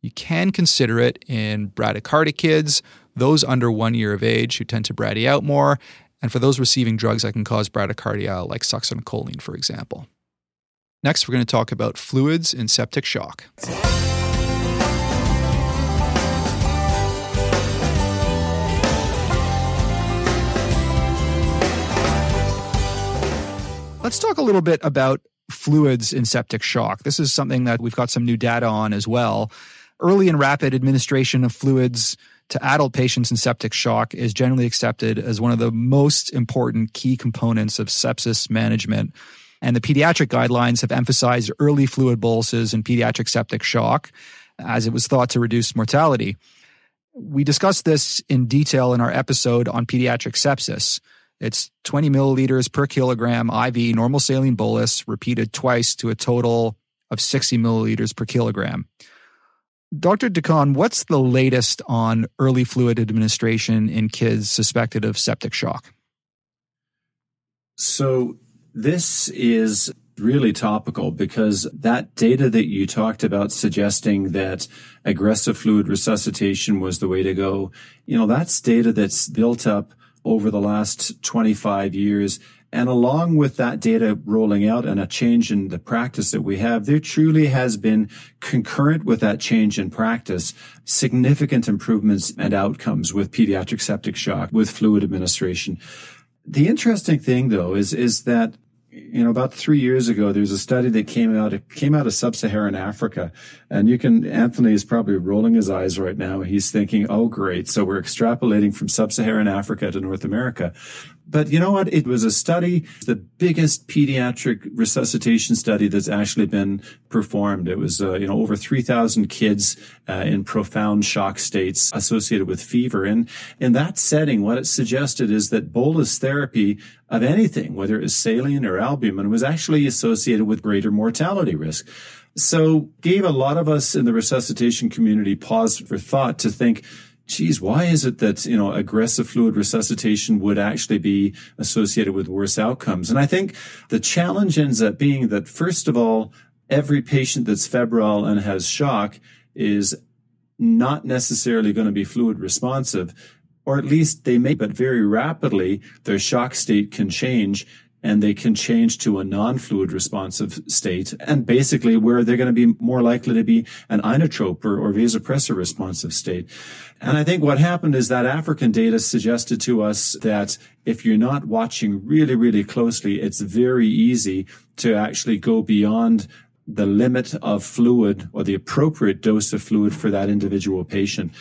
You can consider it in bradycardic kids, those under one year of age who tend to brady out more, and for those receiving drugs that can cause bradycardia, like succinylcholine, for example. Next, we're going to talk about fluids in septic shock. Let's talk a little bit about fluids in septic shock. This is something that we've got some new data on as well. Early and rapid administration of fluids to adult patients in septic shock is generally accepted as one of the most important key components of sepsis management. And the pediatric guidelines have emphasized early fluid boluses in pediatric septic shock as it was thought to reduce mortality. We discussed this in detail in our episode on pediatric sepsis. It's 20 milliliters per kilogram IV normal saline bolus repeated twice to a total of 60 milliliters per kilogram. Dr. de Caen, what's the latest on early fluid administration in kids suspected of septic shock? So, this is really topical because that data that you talked about suggesting that aggressive fluid resuscitation was the way to go, you know, that's data that's built up over the last 25 years. And along with that data rolling out and a change in the practice that we have, there truly has been concurrent with that change in practice, significant improvements and outcomes with pediatric septic shock, with fluid administration. The interesting thing though is, is that you know, about three years ago, there was a study that came out, it came out of sub-Saharan Africa. And you can, Anthony is probably rolling his eyes right now. He's thinking, oh, great. So we're extrapolating from sub-Saharan Africa to North America. But you know what? It was a study, the biggest pediatric resuscitation study that's actually been performed. It was, uh, you know, over 3,000 kids uh, in profound shock states associated with fever. And in that setting, what it suggested is that bolus therapy of anything, whether it was saline or albumin, was actually associated with greater mortality risk. So gave a lot of us in the resuscitation community pause for thought to think, geez, why is it that, you know, aggressive fluid resuscitation would actually be associated with worse outcomes? And I think the challenge ends up being that, first of all, every patient that's febrile and has shock is not necessarily going to be fluid responsive, or at least they may, but very rapidly their shock state can change and they can change to a non-fluid responsive state and basically where they're going to be more likely to be an inotrope or, or vasopressor responsive state. And I think what happened is that African data suggested to us that if you're not watching really, really closely, it's very easy to actually go beyond the limit of fluid or the appropriate dose of fluid for that individual patient.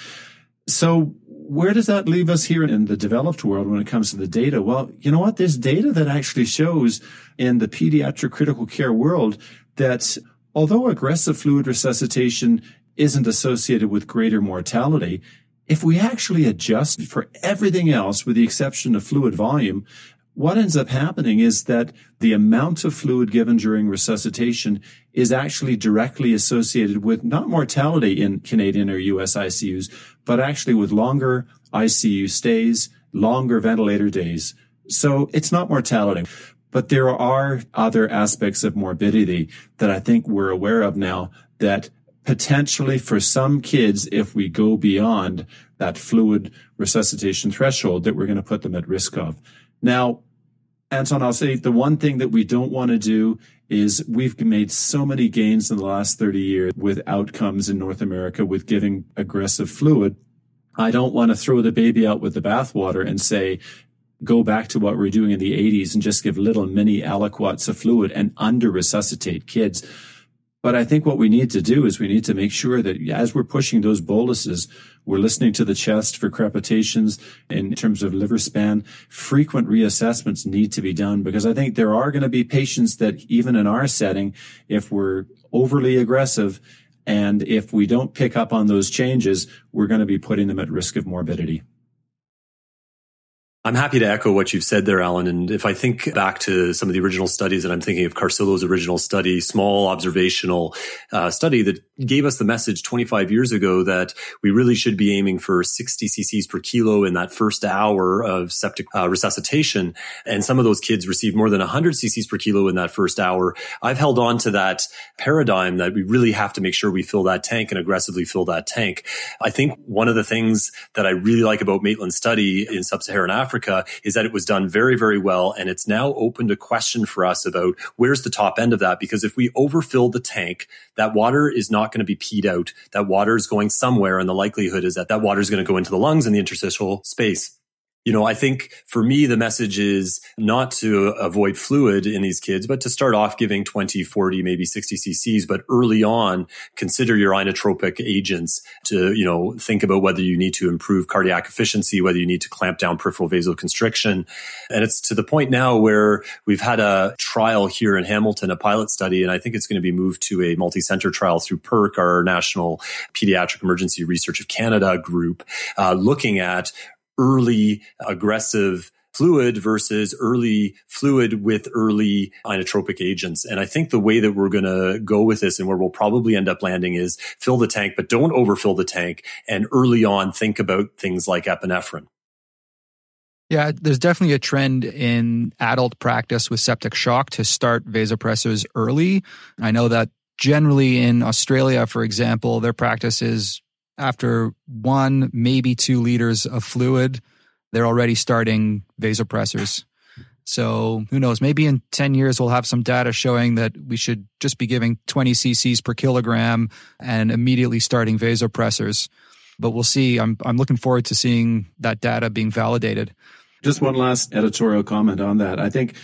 So where does that leave us here in the developed world when it comes to the data? Well, you know what? There's data that actually shows in the pediatric critical care world that although aggressive fluid resuscitation isn't associated with greater mortality, if we actually adjust for everything else with the exception of fluid volume, what ends up happening is that the amount of fluid given during resuscitation is actually directly associated with not mortality in Canadian or US ICUs, but actually with longer ICU stays, longer ventilator days. So it's not mortality. But there are other aspects of morbidity that I think we're aware of now that potentially for some kids, if we go beyond that fluid resuscitation threshold, that we're going to put them at risk of. Now, Anton, I'll say the one thing that we don't want to do is we've made so many gains in the last 30 years with outcomes in North America with giving aggressive fluid. I don't want to throw the baby out with the bathwater and say, go back to what we're doing in the 80s and just give little mini aliquots of fluid and under resuscitate kids. But I think what we need to do is we need to make sure that as we're pushing those boluses, we're listening to the chest for crepitations in terms of liver span. Frequent reassessments need to be done because I think there are going to be patients that even in our setting, if we're overly aggressive and if we don't pick up on those changes, we're going to be putting them at risk of morbidity. I'm happy to echo what you've said there, Allan. And if I think back to some of the original studies, and I'm thinking of Carcillo's original study, small observational uh, study that gave us the message 25 years ago that we really should be aiming for 60 cc's per kilo in that first hour of septic uh, resuscitation. And some of those kids received more than 100 cc's per kilo in that first hour. I've held on to that paradigm that we really have to make sure we fill that tank and aggressively fill that tank. I think one of the things that I really like about Maitland's study in sub-Saharan Africa is that it was done very, very well. And it's now opened a question for us about where's the top end of that? Because if we overfill the tank, that water is not going to be peed out. That water is going somewhere. And the likelihood is that that water is going to go into the lungs and the interstitial space you know, I think for me, the message is not to avoid fluid in these kids, but to start off giving 20, 40, maybe 60 cc's, but early on, consider your inotropic agents to, you know, think about whether you need to improve cardiac efficiency, whether you need to clamp down peripheral vasoconstriction. And it's to the point now where we've had a trial here in Hamilton, a pilot study, and I think it's going to be moved to a multi-center trial through PERC, our National Pediatric Emergency Research of Canada group, uh, looking at early aggressive fluid versus early fluid with early inotropic agents. And I think the way that we're going to go with this and where we'll probably end up landing is fill the tank, but don't overfill the tank. And early on, think about things like epinephrine. Yeah, there's definitely a trend in adult practice with septic shock to start vasopressors early. I know that generally in Australia, for example, their practice is after one, maybe two liters of fluid, they're already starting vasopressors. So who knows? Maybe in 10 years, we'll have some data showing that we should just be giving 20 cc's per kilogram and immediately starting vasopressors. But we'll see. I'm, I'm looking forward to seeing that data being validated. Just one last editorial comment on that. I think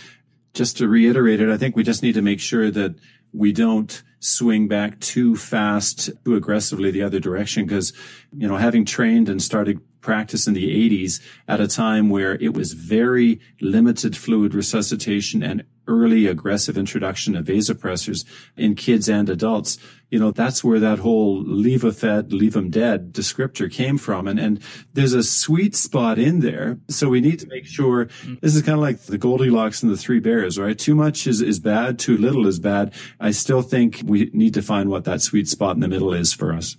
just to reiterate it, I think we just need to make sure that we don't swing back too fast, too aggressively the other direction. Cause, you know, having trained and started practice in the 80s at a time where it was very limited fluid resuscitation and early aggressive introduction of vasopressors in kids and adults, you know, that's where that whole leave a fed, leave them dead descriptor came from. And, and there's a sweet spot in there. So we need to make sure this is kind of like the Goldilocks and the three bears, right? Too much is, is bad. Too little is bad. I still think we need to find what that sweet spot in the middle is for us.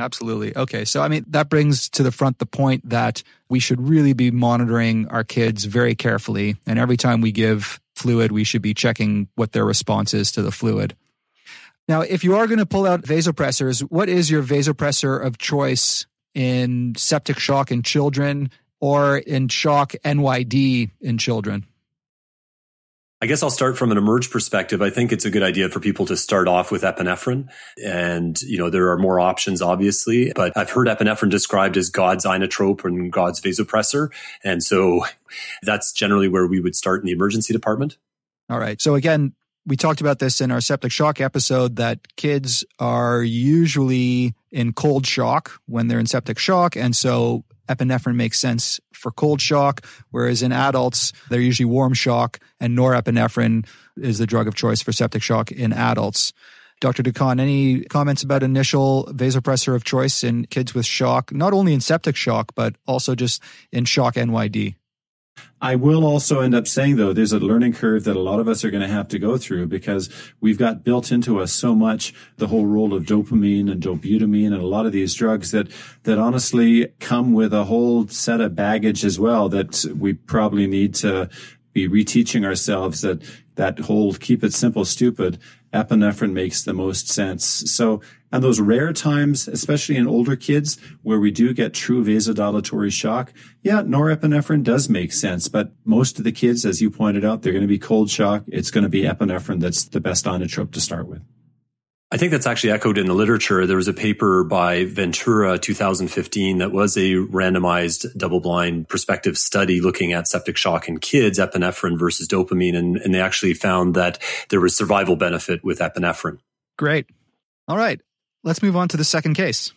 Absolutely. Okay. So, I mean, that brings to the front the point that we should really be monitoring our kids very carefully. And every time we give fluid, we should be checking what their response is to the fluid. Now, if you are going to pull out vasopressors, what is your vasopressor of choice in septic shock in children or in shock NYD in children? I guess I'll start from an emerge perspective. I think it's a good idea for people to start off with epinephrine. And, you know, there are more options, obviously, but I've heard epinephrine described as God's inotrope and God's vasopressor. And so that's generally where we would start in the emergency department. All right. So again, we talked about this in our septic shock episode that kids are usually in cold shock when they're in septic shock. And so epinephrine makes sense for cold shock, whereas in adults, they're usually warm shock, and norepinephrine is the drug of choice for septic shock in adults. Dr. de Caen, any comments about initial vasopressor of choice in kids with shock, not only in septic shock, but also just in shock NYD? I will also end up saying though, there's a learning curve that a lot of us are going to have to go through because we've got built into us so much the whole role of dopamine and dobutamine and a lot of these drugs that, that honestly come with a whole set of baggage as well that we probably need to be reteaching ourselves that that whole keep it simple stupid epinephrine makes the most sense. So, and those rare times, especially in older kids where we do get true vasodilatory shock, yeah, norepinephrine does make sense. But most of the kids, as you pointed out, they're going to be cold shock. It's going to be epinephrine that's the best inotrope to start with. I think that's actually echoed in the literature. There was a paper by Ventura 2015 that was a randomized double blind prospective study looking at septic shock in kids, epinephrine versus dopamine. And, and they actually found that there was survival benefit with epinephrine. Great. All right. Let's move on to the second case.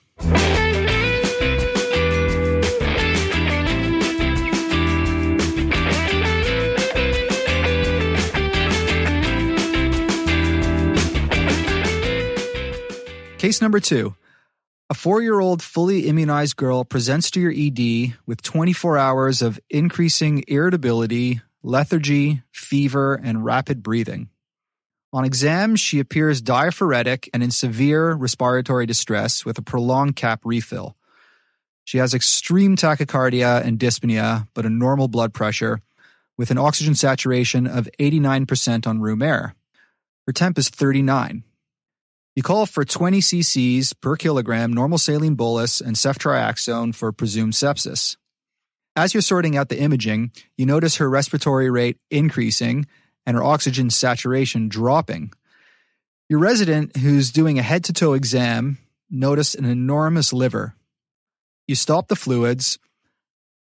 Case number two. A four year old fully immunized girl presents to your ED with 24 hours of increasing irritability, lethargy, fever, and rapid breathing. On exam, she appears diaphoretic and in severe respiratory distress with a prolonged cap refill. She has extreme tachycardia and dyspnea, but a normal blood pressure, with an oxygen saturation of 89% on room air. Her temp is 39. You call for 20 cc's per kilogram normal saline bolus and ceftriaxone for presumed sepsis. As you're sorting out the imaging, you notice her respiratory rate increasing and her oxygen saturation dropping. Your resident, who's doing a head to toe exam, noticed an enormous liver. You stop the fluids,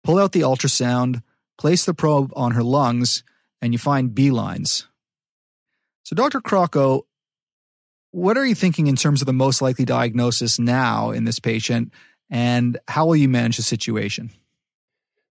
pull out the ultrasound, place the probe on her lungs, and you find B lines. So, Dr. Crocco, what are you thinking in terms of the most likely diagnosis now in this patient, and how will you manage the situation?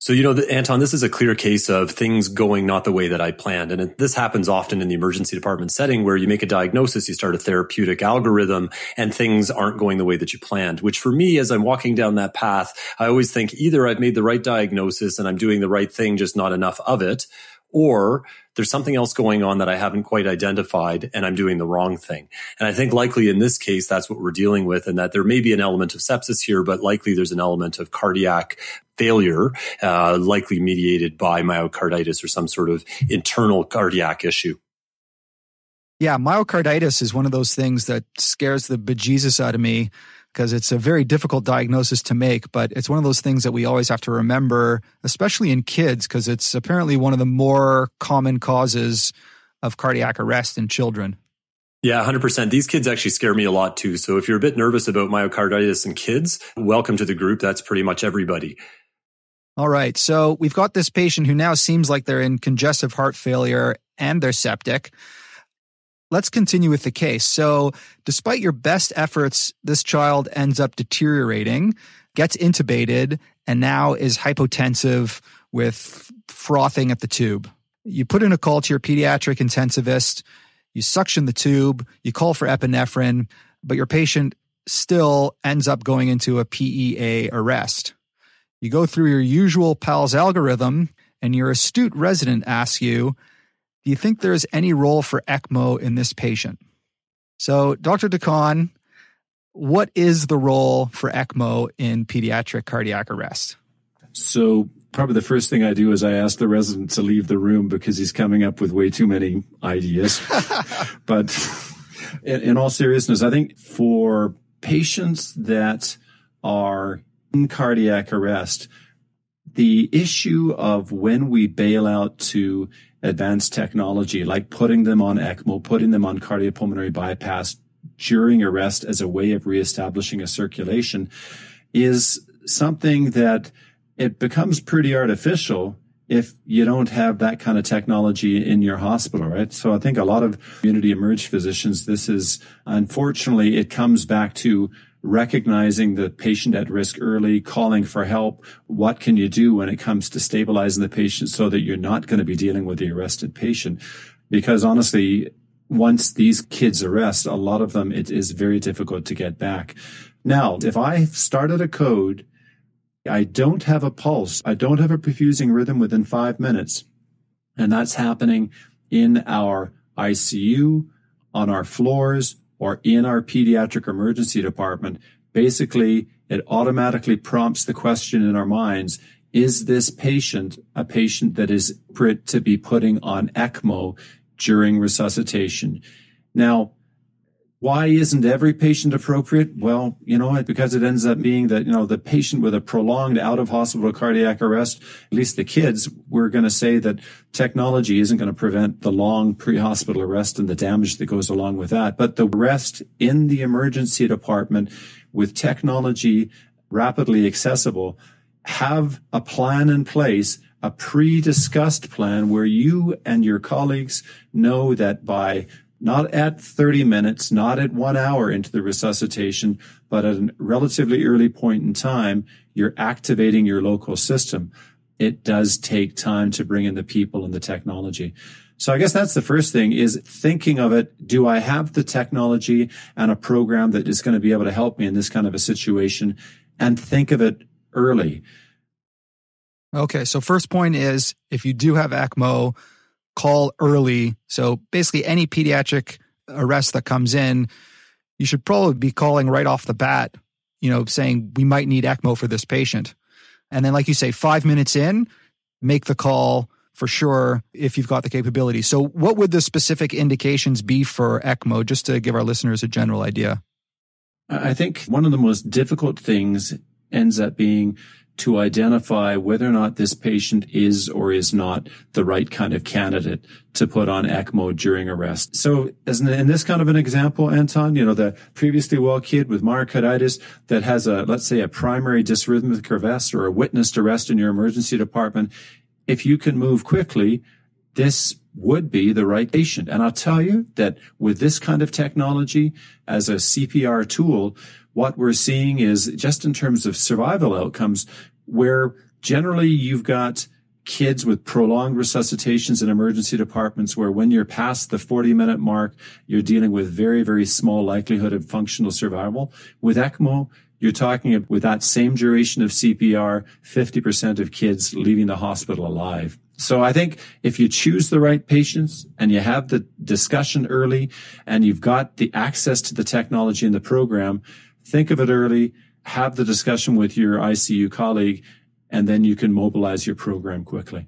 So, you know, Anton, this is a clear case of things going not the way that I planned. And this happens often in the emergency department setting where you make a diagnosis, you start a therapeutic algorithm and things aren't going the way that you planned, which for me, as I'm walking down that path, I always think either I've made the right diagnosis and I'm doing the right thing, just not enough of it, or there's something else going on that I haven't quite identified and I'm doing the wrong thing. And I think likely in this case, that's what we're dealing with and that there may be an element of sepsis here, but likely there's an element of cardiac failure, uh, likely mediated by myocarditis or some sort of internal cardiac issue. Yeah, myocarditis is one of those things that scares the bejesus out of me because it's a very difficult diagnosis to make, but it's one of those things that we always have to remember, especially in kids, because it's apparently one of the more common causes of cardiac arrest in children. Yeah, 100%. These kids actually scare me a lot too. So if you're a bit nervous about myocarditis in kids, welcome to the group. That's pretty much everybody. All right. So we've got this patient who now seems like they're in congestive heart failure and they're septic. Let's continue with the case. So, despite your best efforts, this child ends up deteriorating, gets intubated, and now is hypotensive with frothing at the tube. You put in a call to your pediatric intensivist, you suction the tube, you call for epinephrine, but your patient still ends up going into a PEA arrest. You go through your usual PALS algorithm, and your astute resident asks you, do you think there is any role for ECMO in this patient? So, Dr. de Caen, what is the role for ECMO in pediatric cardiac arrest? So, probably the first thing I do is I ask the resident to leave the room because he's coming up with way too many ideas. <laughs> but in, in all seriousness, I think for patients that are in cardiac arrest, the issue of when we bail out to advanced technology, like putting them on ECMO, putting them on cardiopulmonary bypass during arrest as a way of reestablishing a circulation is something that it becomes pretty artificial if you don't have that kind of technology in your hospital, right? So I think a lot of community emerge physicians, this is unfortunately, it comes back to recognizing the patient at risk early, calling for help. What can you do when it comes to stabilizing the patient so that you're not going to be dealing with the arrested patient? Because honestly, once these kids arrest, a lot of them, it is very difficult to get back. Now, if I started a code I don't have a pulse. I don't have a perfusing rhythm within five minutes. And that's happening in our ICU, on our floors, or in our pediatric emergency department. Basically, it automatically prompts the question in our minds, is this patient a patient that is to be putting on ECMO during resuscitation? Now, why isn't every patient appropriate? Well, you know, because it ends up being that, you know, the patient with a prolonged out of hospital cardiac arrest, at least the kids, we're going to say that technology isn't going to prevent the long pre-hospital arrest and the damage that goes along with that. But the rest in the emergency department with technology rapidly accessible, have a plan in place a pre-discussed plan where you and your colleagues know that by not at 30 minutes, not at one hour into the resuscitation, but at a relatively early point in time, you're activating your local system. It does take time to bring in the people and the technology. So I guess that's the first thing is thinking of it. Do I have the technology and a program that is going to be able to help me in this kind of a situation and think of it early? Okay. So first point is if you do have ECMO, call early. So basically, any pediatric arrest that comes in, you should probably be calling right off the bat, you know, saying we might need ECMO for this patient. And then, like you say, five minutes in, make the call for sure if you've got the capability. So, what would the specific indications be for ECMO, just to give our listeners a general idea? I think one of the most difficult things ends up being to identify whether or not this patient is or is not the right kind of candidate to put on ECMO during arrest. So as in this kind of an example, Anton, you know, the previously well kid with myocarditis that has a, let's say a primary dysrhythmic arrest or a witnessed arrest in your emergency department, if you can move quickly, this would be the right patient. And I'll tell you that with this kind of technology as a CPR tool, what we're seeing is just in terms of survival outcomes, where generally you've got kids with prolonged resuscitations in emergency departments where when you're past the 40 minute mark, you're dealing with very, very small likelihood of functional survival. With ECMO, you're talking with that same duration of CPR, 50% of kids leaving the hospital alive. So I think if you choose the right patients and you have the discussion early and you've got the access to the technology in the program, think of it early, have the discussion with your ICU colleague, and then you can mobilize your program quickly.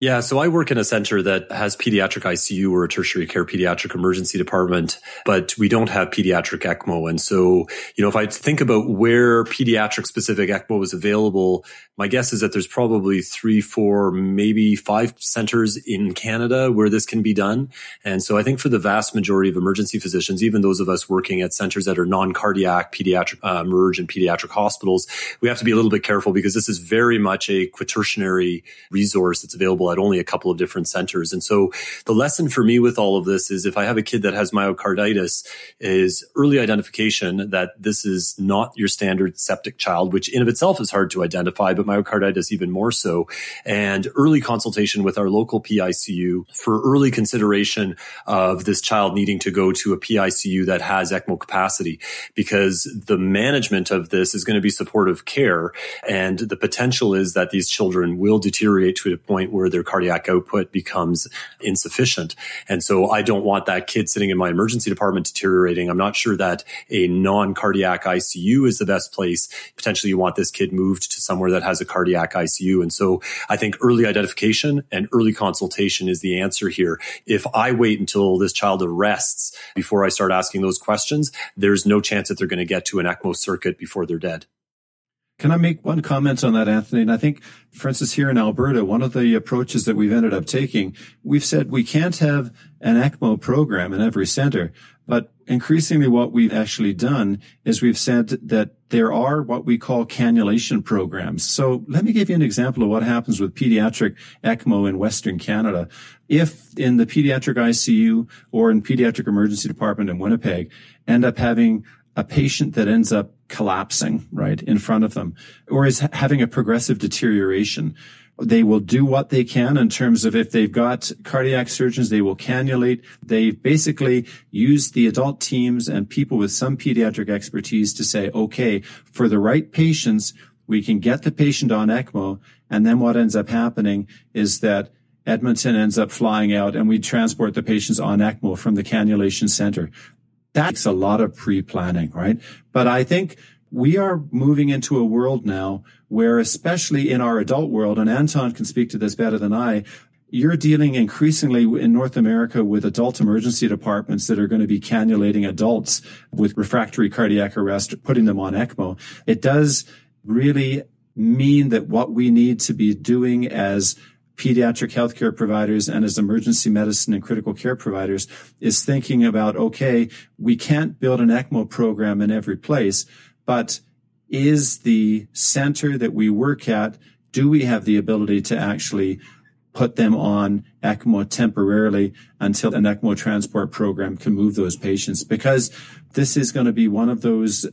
Yeah, so I work in a center that has pediatric ICU or a tertiary care pediatric emergency department, but we don't have pediatric ECMO. And so, you know, if I think about where pediatric specific ECMO is available, my guess is that there's probably three, four, maybe five centers in Canada where this can be done. And so I think for the vast majority of emergency physicians, even those of us working at centers that are non-cardiac pediatric, uh, emerge and pediatric hospitals, we have to be a little bit careful because this is very much a quaternary resource that's available at only a couple of different centers. And so the lesson for me with all of this is if I have a kid that has myocarditis is early identification that this is not your standard septic child, which in of itself is hard to identify, but myocarditis even more so. And early consultation with our local PICU for early consideration of this child needing to go to a PICU that has ECMO capacity because the management of this is going to be supportive care. And the potential is that these children will deteriorate to a point where their cardiac output becomes insufficient. And so I don't want that kid sitting in my emergency department deteriorating. I'm not sure that a non-cardiac ICU is the best place. Potentially you want this kid moved to somewhere that has a cardiac ICU. And so I think early identification and early consultation is the answer here. If I wait until this child arrests before I start asking those questions, there's no chance that they're going to get to an ECMO circuit before they're dead. Can I make one comment on that, Anthony? And I think, for instance, here in Alberta, one of the approaches that we've ended up taking, we've said we can't have an ECMO program in every center, but increasingly what we've actually done is we've said that there are what we call cannulation programs. So let me give you an example of what happens with pediatric ECMO in Western Canada. If in the pediatric ICU or in pediatric emergency department in Winnipeg end up having a patient that ends up collapsing right in front of them or is having a progressive deterioration, they will do what they can in terms of if they've got cardiac surgeons, they will cannulate. They basically use the adult teams and people with some pediatric expertise to say, okay, for the right patients, we can get the patient on ECMO. And then what ends up happening is that Edmonton ends up flying out and we transport the patients on ECMO from the cannulation center. That's a lot of pre-planning, right? But I think we are moving into a world now where, especially in our adult world, and Anton can speak to this better than I, you're dealing increasingly in North America with adult emergency departments that are going to be cannulating adults with refractory cardiac arrest, putting them on ECMO. It does really mean that what we need to be doing as pediatric healthcare providers and as emergency medicine and critical care providers is thinking about, okay, we can't build an ECMO program in every place, but is the center that we work at, do we have the ability to actually put them on ECMO temporarily until an ECMO transport program can move those patients? Because this is going to be one of those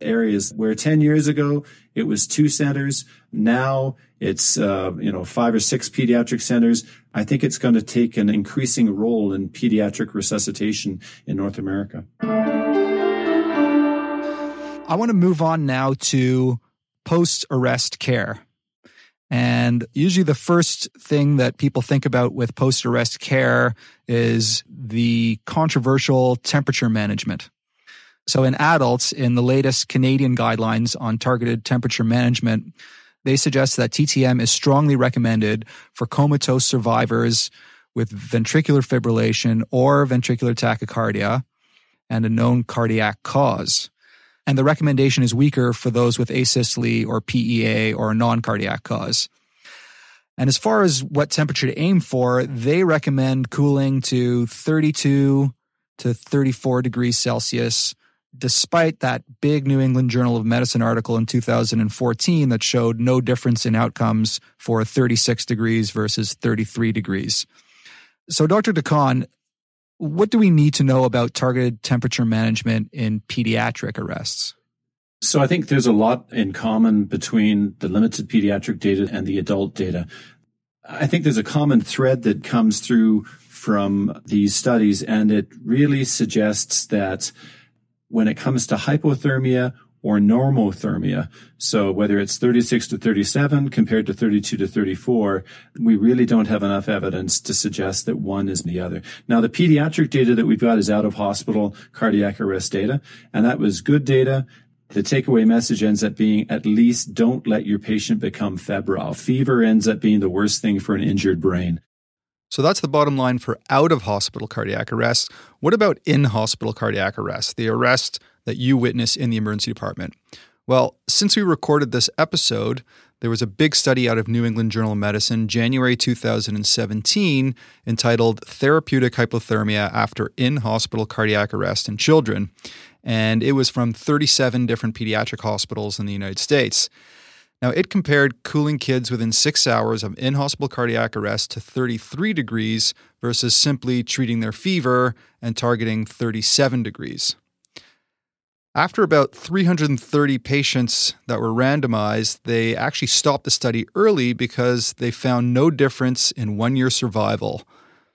areas where 10 years ago it was two centers. Now it's, uh, you know, five or six pediatric centers. I think it's going to take an increasing role in pediatric resuscitation in North America. I want to move on now to post arrest care. And usually the first thing that people think about with post arrest care is the controversial temperature management. So in adults, in the latest Canadian guidelines on targeted temperature management, they suggest that TTM is strongly recommended for comatose survivors with ventricular fibrillation or ventricular tachycardia and a known cardiac cause and the recommendation is weaker for those with asystole or PEA or a non-cardiac cause. And as far as what temperature to aim for, they recommend cooling to 32 to 34 degrees Celsius, despite that big New England Journal of Medicine article in 2014 that showed no difference in outcomes for 36 degrees versus 33 degrees. So, Dr. de Caen, what do we need to know about targeted temperature management in pediatric arrests? So I think there's a lot in common between the limited pediatric data and the adult data. I think there's a common thread that comes through from these studies, and it really suggests that when it comes to hypothermia or normothermia. So whether it's 36 to 37 compared to 32 to 34, we really don't have enough evidence to suggest that one is the other. Now, the pediatric data that we've got is out of hospital cardiac arrest data, and that was good data. The takeaway message ends up being at least don't let your patient become febrile. Fever ends up being the worst thing for an injured brain. So that's the bottom line for out of hospital cardiac arrest. What about in hospital cardiac arrest, the arrest that you witness in the emergency department? Well, since we recorded this episode, there was a big study out of New England Journal of Medicine, January 2017, entitled Therapeutic Hypothermia After In Hospital Cardiac Arrest in Children. And it was from 37 different pediatric hospitals in the United States. Now, it compared cooling kids within six hours of in hospital cardiac arrest to 33 degrees versus simply treating their fever and targeting 37 degrees. After about 330 patients that were randomized, they actually stopped the study early because they found no difference in one year survival.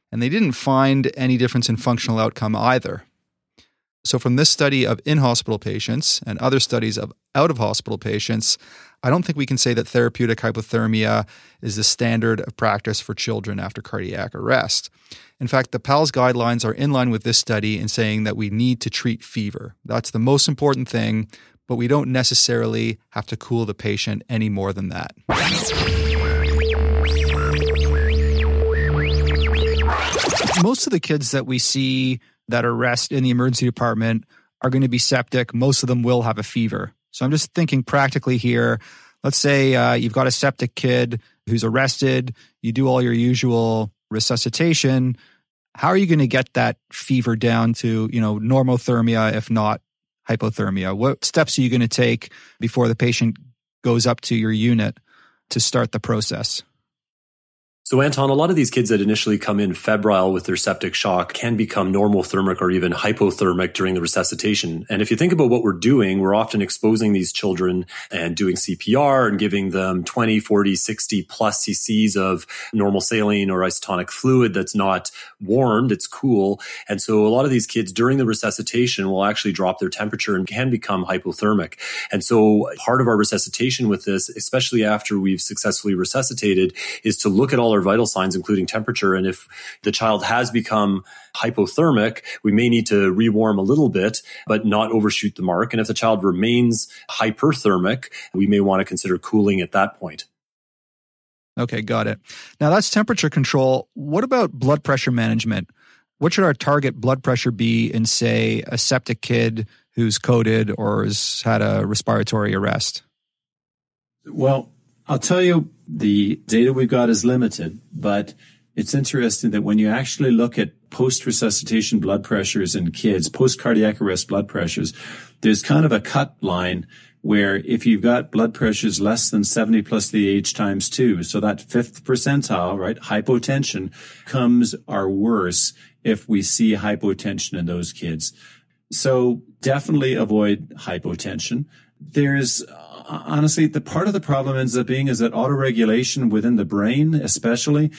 And they didn't find any difference in functional outcome either. So, from this study of in hospital patients and other studies of out of hospital patients, I don't think we can say that therapeutic hypothermia is the standard of practice for children after cardiac arrest. In fact, the PALS guidelines are in line with this study in saying that we need to treat fever. That's the most important thing, but we don't necessarily have to cool the patient any more than that. Most of the kids that we see that arrest in the emergency department are going to be septic. Most of them will have a fever. So I'm just thinking practically here. Let's say uh, you've got a septic kid who's arrested. You do all your usual resuscitation. How are you going to get that fever down to you know normothermia, if not hypothermia? What steps are you going to take before the patient goes up to your unit to start the process? So, Anton, a lot of these kids that initially come in febrile with their septic shock can become normothermic or even hypothermic during the resuscitation. And if you think about what we're doing, we're often exposing these children and doing CPR and giving them 20, 40, 60 plus cc's of normal saline or isotonic fluid that's not warmed, it's cool. And so a lot of these kids during the resuscitation will actually drop their temperature and can become hypothermic. And so part of our resuscitation with this, especially after we've successfully resuscitated, is to look at all our vital signs, including temperature. And if the child has become hypothermic, we may need to rewarm a little bit, but not overshoot the mark. And if the child remains hyperthermic, we may want to consider cooling at that point. Okay, got it. Now that's temperature control. What about blood pressure management? What should our target blood pressure be in, say, a septic kid who's coded or has had a respiratory arrest? Well, I'll tell you, the data we've got is limited, but it's interesting that when you actually look at post resuscitation blood pressures in kids, post cardiac arrest blood pressures, there's kind of a cut line where if you've got blood pressures less than 70 plus the age times two, so that fifth percentile, right, hypotension comes or worse if we see hypotension in those kids. So definitely avoid hypotension. There's honestly, the part of the problem ends up being is that autoregulation within the brain, especially,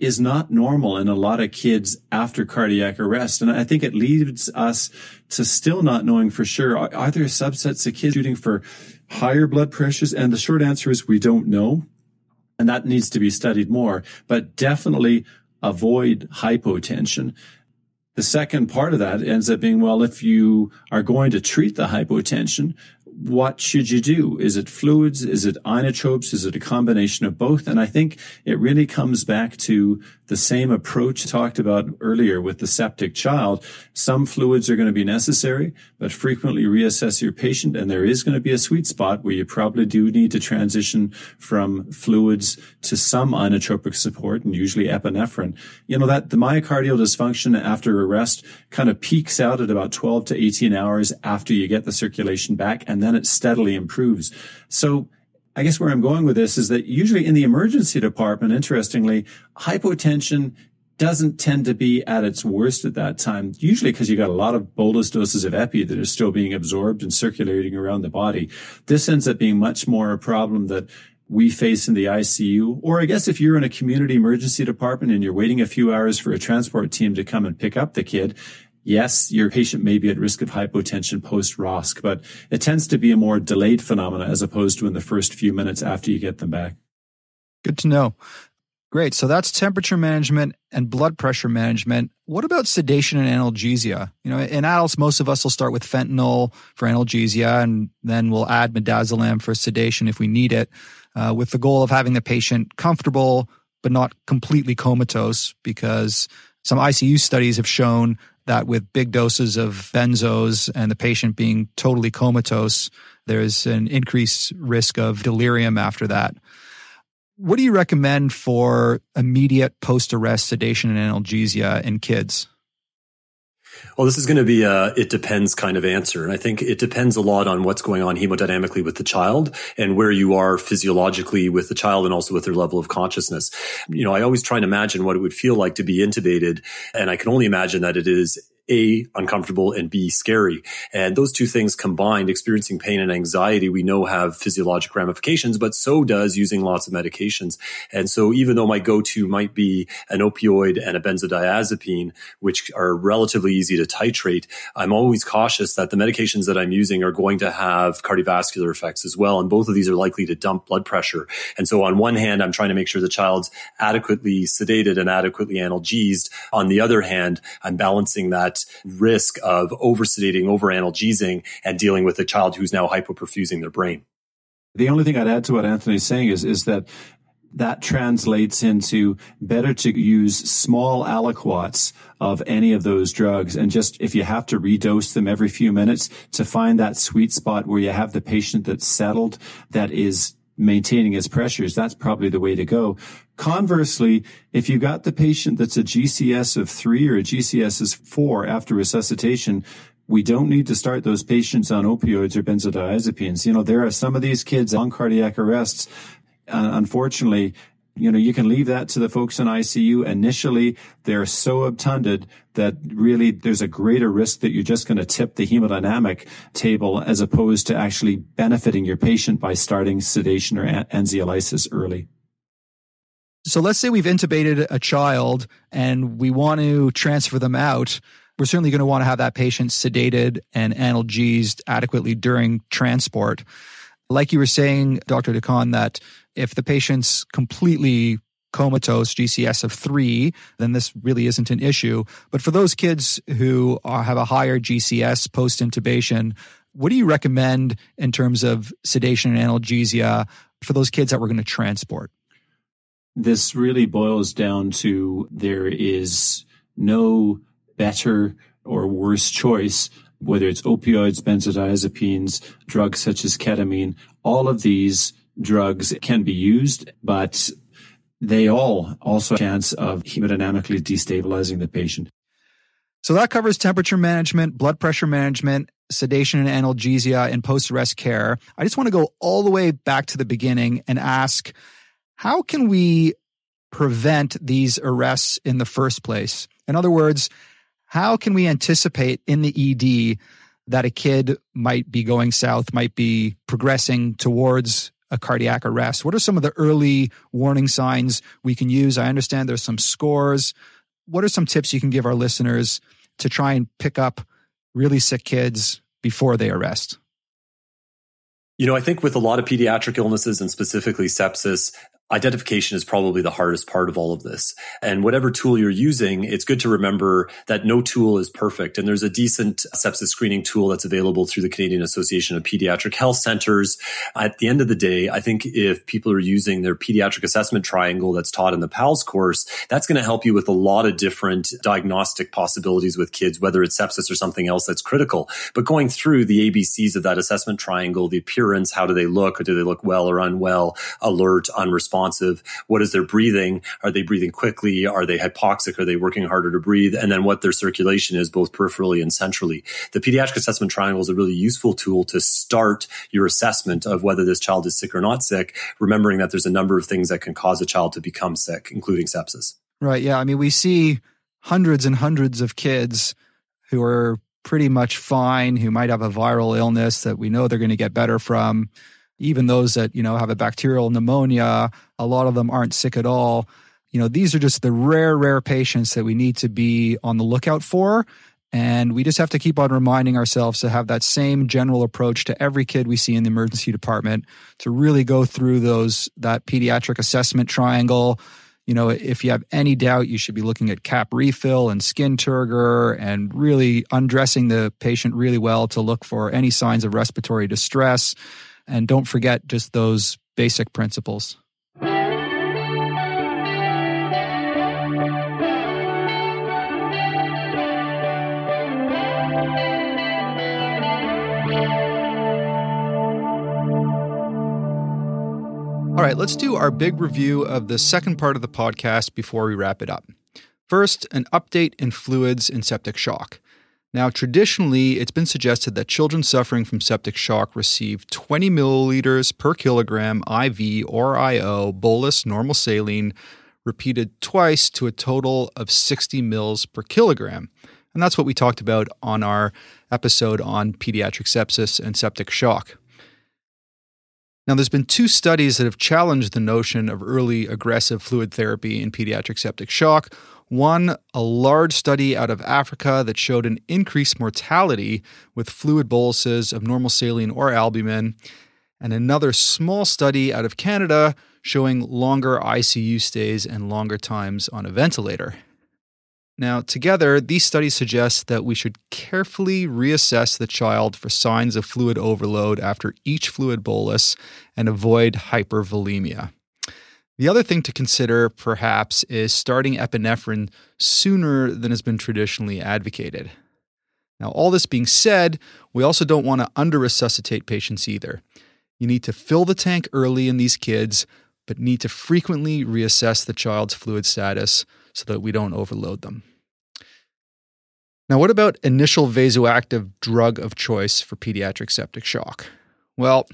is not normal in a lot of kids after cardiac arrest. And I think it leads us to still not knowing for sure. Are, there subsets of kids shooting for higher blood pressures? And the short answer is we don't know. And that needs to be studied more, but definitely avoid hypotension. The second part of that ends up being, well, if you are going to treat the hypotension, what should you do? Is it fluids? Is it inotropes? Is it a combination of both? And I think it really comes back to the same approach talked about earlier with the septic child. Some fluids are going to be necessary, but frequently reassess your patient. And there is going to be a sweet spot where you probably do need to transition from fluids to some inotropic support and usually epinephrine. You know, that the myocardial dysfunction after arrest kind of peaks out at about 12 to 18 hours after you get the circulation back. And then it steadily improves. So I guess where I'm going with this is that usually in the emergency department, interestingly, hypotension doesn't tend to be at its worst at that time, usually because you got a lot of bolus doses of epi that are still being absorbed and circulating around the body. This ends up being much more a problem that we face in the ICU. Or I guess if you're in a community emergency department and you're waiting a few hours for a transport team to come and pick up the kid, yes, your patient may be at risk of hypotension post ROSC, but it tends to be a more delayed phenomena as opposed to in the first few minutes after you get them back. Good to know. Great. So that's temperature management and blood pressure management. What about sedation and analgesia? You know, in adults, most of us will start with fentanyl for analgesia, and then we'll add midazolam for sedation if we need it, uh, with the goal of having the patient comfortable but not completely comatose, because some ICU studies have shown that with big doses of benzos and the patient being totally comatose, there's an increased risk of delirium after that. What do you recommend for immediate post arrest sedation and analgesia in kids? Well, this is going to be a it depends kind of answer. And I think it depends a lot on what's going on hemodynamically with the child and where you are physiologically with the child and also with their level of consciousness. You know, I always try and imagine what it would feel like to be intubated. And I can only imagine that it is a, uncomfortable and B, scary. And those two things combined, experiencing pain and anxiety, we know have physiologic ramifications, but so does using lots of medications. And so even though my go-to might be an opioid and a benzodiazepine, which are relatively easy to titrate, I'm always cautious that the medications that I'm using are going to have cardiovascular effects as well. And both of these are likely to dump blood pressure. And so on one hand, I'm trying to make sure the child's adequately sedated and adequately analgesed. On the other hand, I'm balancing that risk of oversedating, overanalgesing, and dealing with a child who's now hypoperfusing their brain. The only thing I'd add to what Anthony's saying is, is that that translates into better to use small aliquots of any of those drugs. And just if you have to redose them every few minutes to find that sweet spot where you have the patient that's settled, that is maintaining its pressures, that's probably the way to go. Conversely, if you got the patient that's a GCS of three or a GCS is four after resuscitation, we don't need to start those patients on opioids or benzodiazepines. You know, there are some of these kids on cardiac arrests. Uh, unfortunately, you know, you can leave that to the folks in ICU. Initially, they're so obtunded that really there's a greater risk that you're just going to tip the hemodynamic table as opposed to actually benefiting your patient by starting sedation or anxiolysis early. So let's say we've intubated a child and we want to transfer them out. We're certainly going to want to have that patient sedated and analgesed adequately during transport. Like you were saying, Dr. de Caen, that if the patient's completely comatose GCS of three, then this really isn't an issue. But for those kids who are, have a higher GCS post intubation, what do you recommend in terms of sedation and analgesia for those kids that we're going to transport? This really boils down to there is no better or worse choice, whether it's opioids, benzodiazepines, drugs such as ketamine, all of these drugs can be used, but they all also have a chance of hemodynamically destabilizing the patient. So that covers temperature management, blood pressure management, sedation and analgesia, and post arrest care. I just want to go all the way back to the beginning and ask how can we prevent these arrests in the first place? In other words, how can we anticipate in the ED that a kid might be going south, might be progressing towards a cardiac arrest? What are some of the early warning signs we can use? I understand there's some scores. What are some tips you can give our listeners to try and pick up really sick kids before they arrest? You know, I think with a lot of pediatric illnesses and specifically sepsis, identification is probably the hardest part of all of this. And whatever tool you're using, it's good to remember that no tool is perfect. And there's a decent sepsis screening tool that's available through the Canadian Association of Pediatric Health Centers. At the end of the day, I think if people are using their pediatric assessment triangle that's taught in the PALS course, that's going to help you with a lot of different diagnostic possibilities with kids, whether it's sepsis or something else that's critical. But going through the ABCs of that assessment triangle, the appearance, how do they look? Or do they look well or unwell, alert, unresponsive? Responsive? What is their breathing? Are they breathing quickly? Are they hypoxic? Are they working harder to breathe? And then what their circulation is, both peripherally and centrally. The pediatric assessment triangle is a really useful tool to start your assessment of whether this child is sick or not sick, remembering that there's a number of things that can cause a child to become sick, including sepsis. Right. Yeah. I mean, we see hundreds and hundreds of kids who are pretty much fine, who might have a viral illness that we know they're going to get better from even those that, you know, have a bacterial pneumonia, a lot of them aren't sick at all. You know, these are just the rare, rare patients that we need to be on the lookout for. And we just have to keep on reminding ourselves to have that same general approach to every kid we see in the emergency department to really go through those, that pediatric assessment triangle. You know, if you have any doubt, you should be looking at cap refill and skin turgor and really undressing the patient really well to look for any signs of respiratory distress and don't forget just those basic principles. All right, let's do our big review of the second part of the podcast before we wrap it up. First, an update in fluids and septic shock. Now, traditionally, it's been suggested that children suffering from septic shock receive 20 milliliters per kilogram IV or IO bolus normal saline repeated twice to a total of 60 mils per kilogram. And that's what we talked about on our episode on pediatric sepsis and septic shock. Now, there's been two studies that have challenged the notion of early aggressive fluid therapy in pediatric septic shock. One, a large study out of Africa that showed an increased mortality with fluid boluses of normal saline or albumin, and another small study out of Canada showing longer ICU stays and longer times on a ventilator. Now, together, these studies suggest that we should carefully reassess the child for signs of fluid overload after each fluid bolus and avoid hypervolemia. The other thing to consider, perhaps, is starting epinephrine sooner than has been traditionally advocated. Now, all this being said, we also don't want to under resuscitate patients either. You need to fill the tank early in these kids, but need to frequently reassess the child's fluid status so that we don't overload them. Now, what about initial vasoactive drug of choice for pediatric septic shock? Well,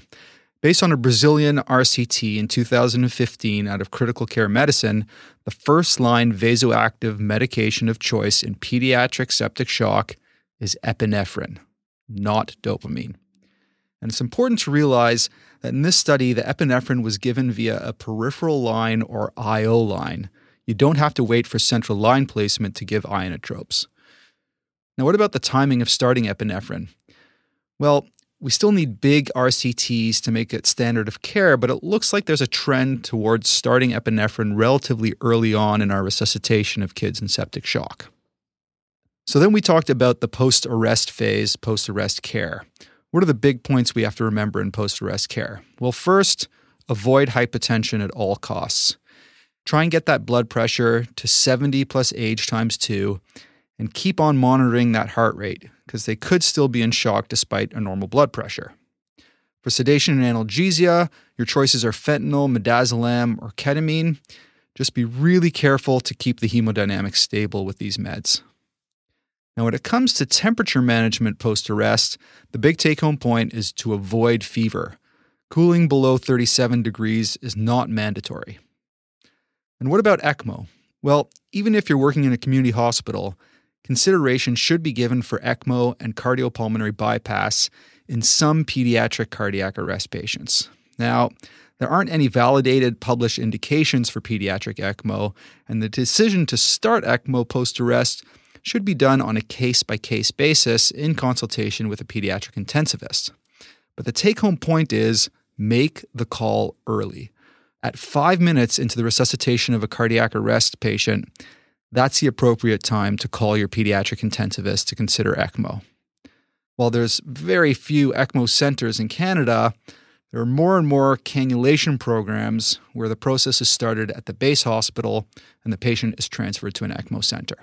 based on a Brazilian RCT in 2015 out of Critical Care Medicine, the first line vasoactive medication of choice in pediatric septic shock is epinephrine, not dopamine. And it's important to realize that in this study, the epinephrine was given via a peripheral line or IO line. You don't have to wait for central line placement to give inotropes. Now, what about the timing of starting epinephrine? Well, we still need big RCTs to make it standard of care, but it looks like there's a trend towards starting epinephrine relatively early on in our resuscitation of kids in septic shock. So then we talked about the post arrest phase, post arrest care. What are the big points we have to remember in post arrest care? Well, first, avoid hypotension at all costs. Try and get that blood pressure to 70 plus age times two and keep on monitoring that heart rate because they could still be in shock despite a normal blood pressure. For sedation and analgesia, your choices are fentanyl, midazolam, or ketamine. Just be really careful to keep the hemodynamics stable with these meds. Now, when it comes to temperature management post arrest, the big take home point is to avoid fever. Cooling below 37 degrees is not mandatory. And what about ECMO? Well, even if you're working in a community hospital, consideration should be given for ECMO and cardiopulmonary bypass in some pediatric cardiac arrest patients. Now, there aren't any validated published indications for pediatric ECMO, and the decision to start ECMO post arrest should be done on a case by case basis in consultation with a pediatric intensivist. But the take home point is make the call early. At five minutes into the resuscitation of a cardiac arrest patient, that's the appropriate time to call your pediatric intensivist to consider ECMO. While there's very few ECMO centers in Canada, there are more and more cannulation programs where the process is started at the base hospital and the patient is transferred to an ECMO center.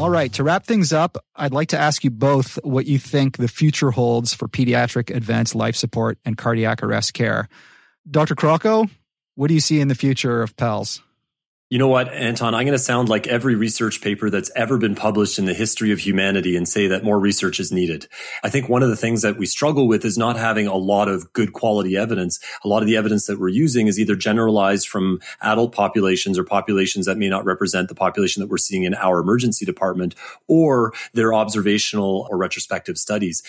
All right, to wrap things up, I'd like to ask you both what you think the future holds for pediatric advanced life support and cardiac arrest care. Dr. Crocco, what do you see in the future of PALS? You know what, Anton? I'm going to sound like every research paper that's ever been published in the history of humanity and say that more research is needed. I think one of the things that we struggle with is not having a lot of good quality evidence. A lot of the evidence that we're using is either generalized from adult populations or populations that may not represent the population that we're seeing in our emergency department, or they're observational or retrospective studies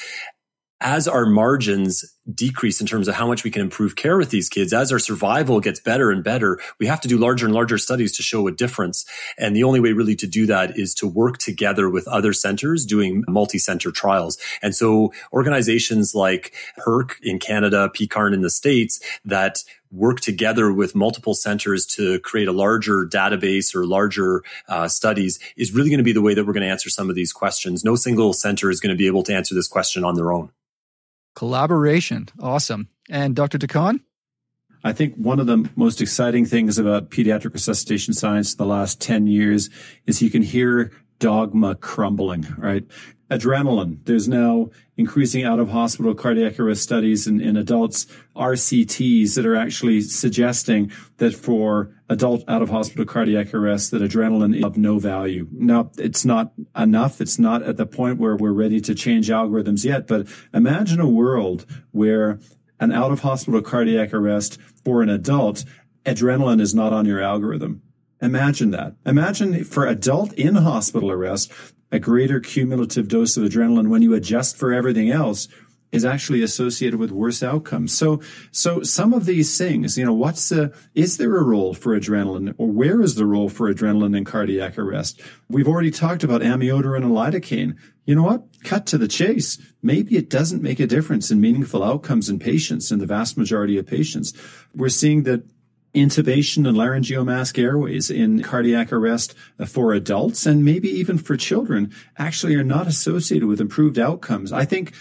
as our margins decrease in terms of how much we can improve care with these kids, as our survival gets better and better, we have to do larger and larger studies to show a difference. And the only way really to do that is to work together with other centers doing multi-center trials. And so organizations like PERC in Canada, PECARN in the States that work together with multiple centers to create a larger database or larger uh, studies is really going to be the way that we're going to answer some of these questions. No single center is going to be able to answer this question on their own. Collaboration. Awesome. And Dr. de Caen? I think one of the most exciting things about pediatric resuscitation science in the last 10 years is you can hear dogma crumbling, right? adrenaline. There's now increasing out of hospital cardiac arrest studies in, in adults, RCTs that are actually suggesting that for adult out of hospital cardiac arrest, that adrenaline is of no value. Now, it's not enough. It's not at the point where we're ready to change algorithms yet, but imagine a world where an out of hospital cardiac arrest for an adult, adrenaline is not on your algorithm. Imagine that. Imagine for adult in hospital arrest, a greater cumulative dose of adrenaline when you adjust for everything else is actually associated with worse outcomes. So, so some of these things, you know, what's the, is there a role for adrenaline or where is the role for adrenaline in cardiac arrest? We've already talked about amiodarone and lidocaine. You know what? Cut to the chase. Maybe it doesn't make a difference in meaningful outcomes in patients, in the vast majority of patients. We're seeing that intubation and laryngeal mask airways in cardiac arrest for adults and maybe even for children actually are not associated with improved outcomes. I think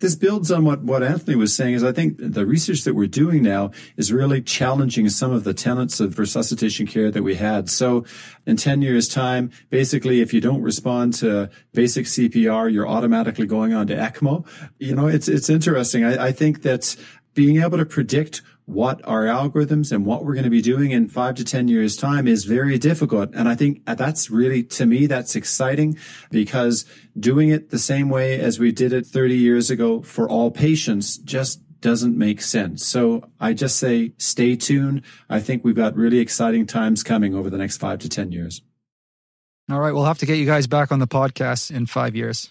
this builds on what, what Anthony was saying is I think the research that we're doing now is really challenging some of the tenets of resuscitation care that we had. So in 10 years time, basically, if you don't respond to basic CPR, you're automatically going on to ECMO. You know, it's, it's interesting. I, I think that being able to predict what our algorithms and what we're going to be doing in five to 10 years time is very difficult. And I think that's really, to me, that's exciting because doing it the same way as we did it 30 years ago for all patients just doesn't make sense. So I just say stay tuned. I think we've got really exciting times coming over the next five to 10 years. All right. We'll have to get you guys back on the podcast in five years.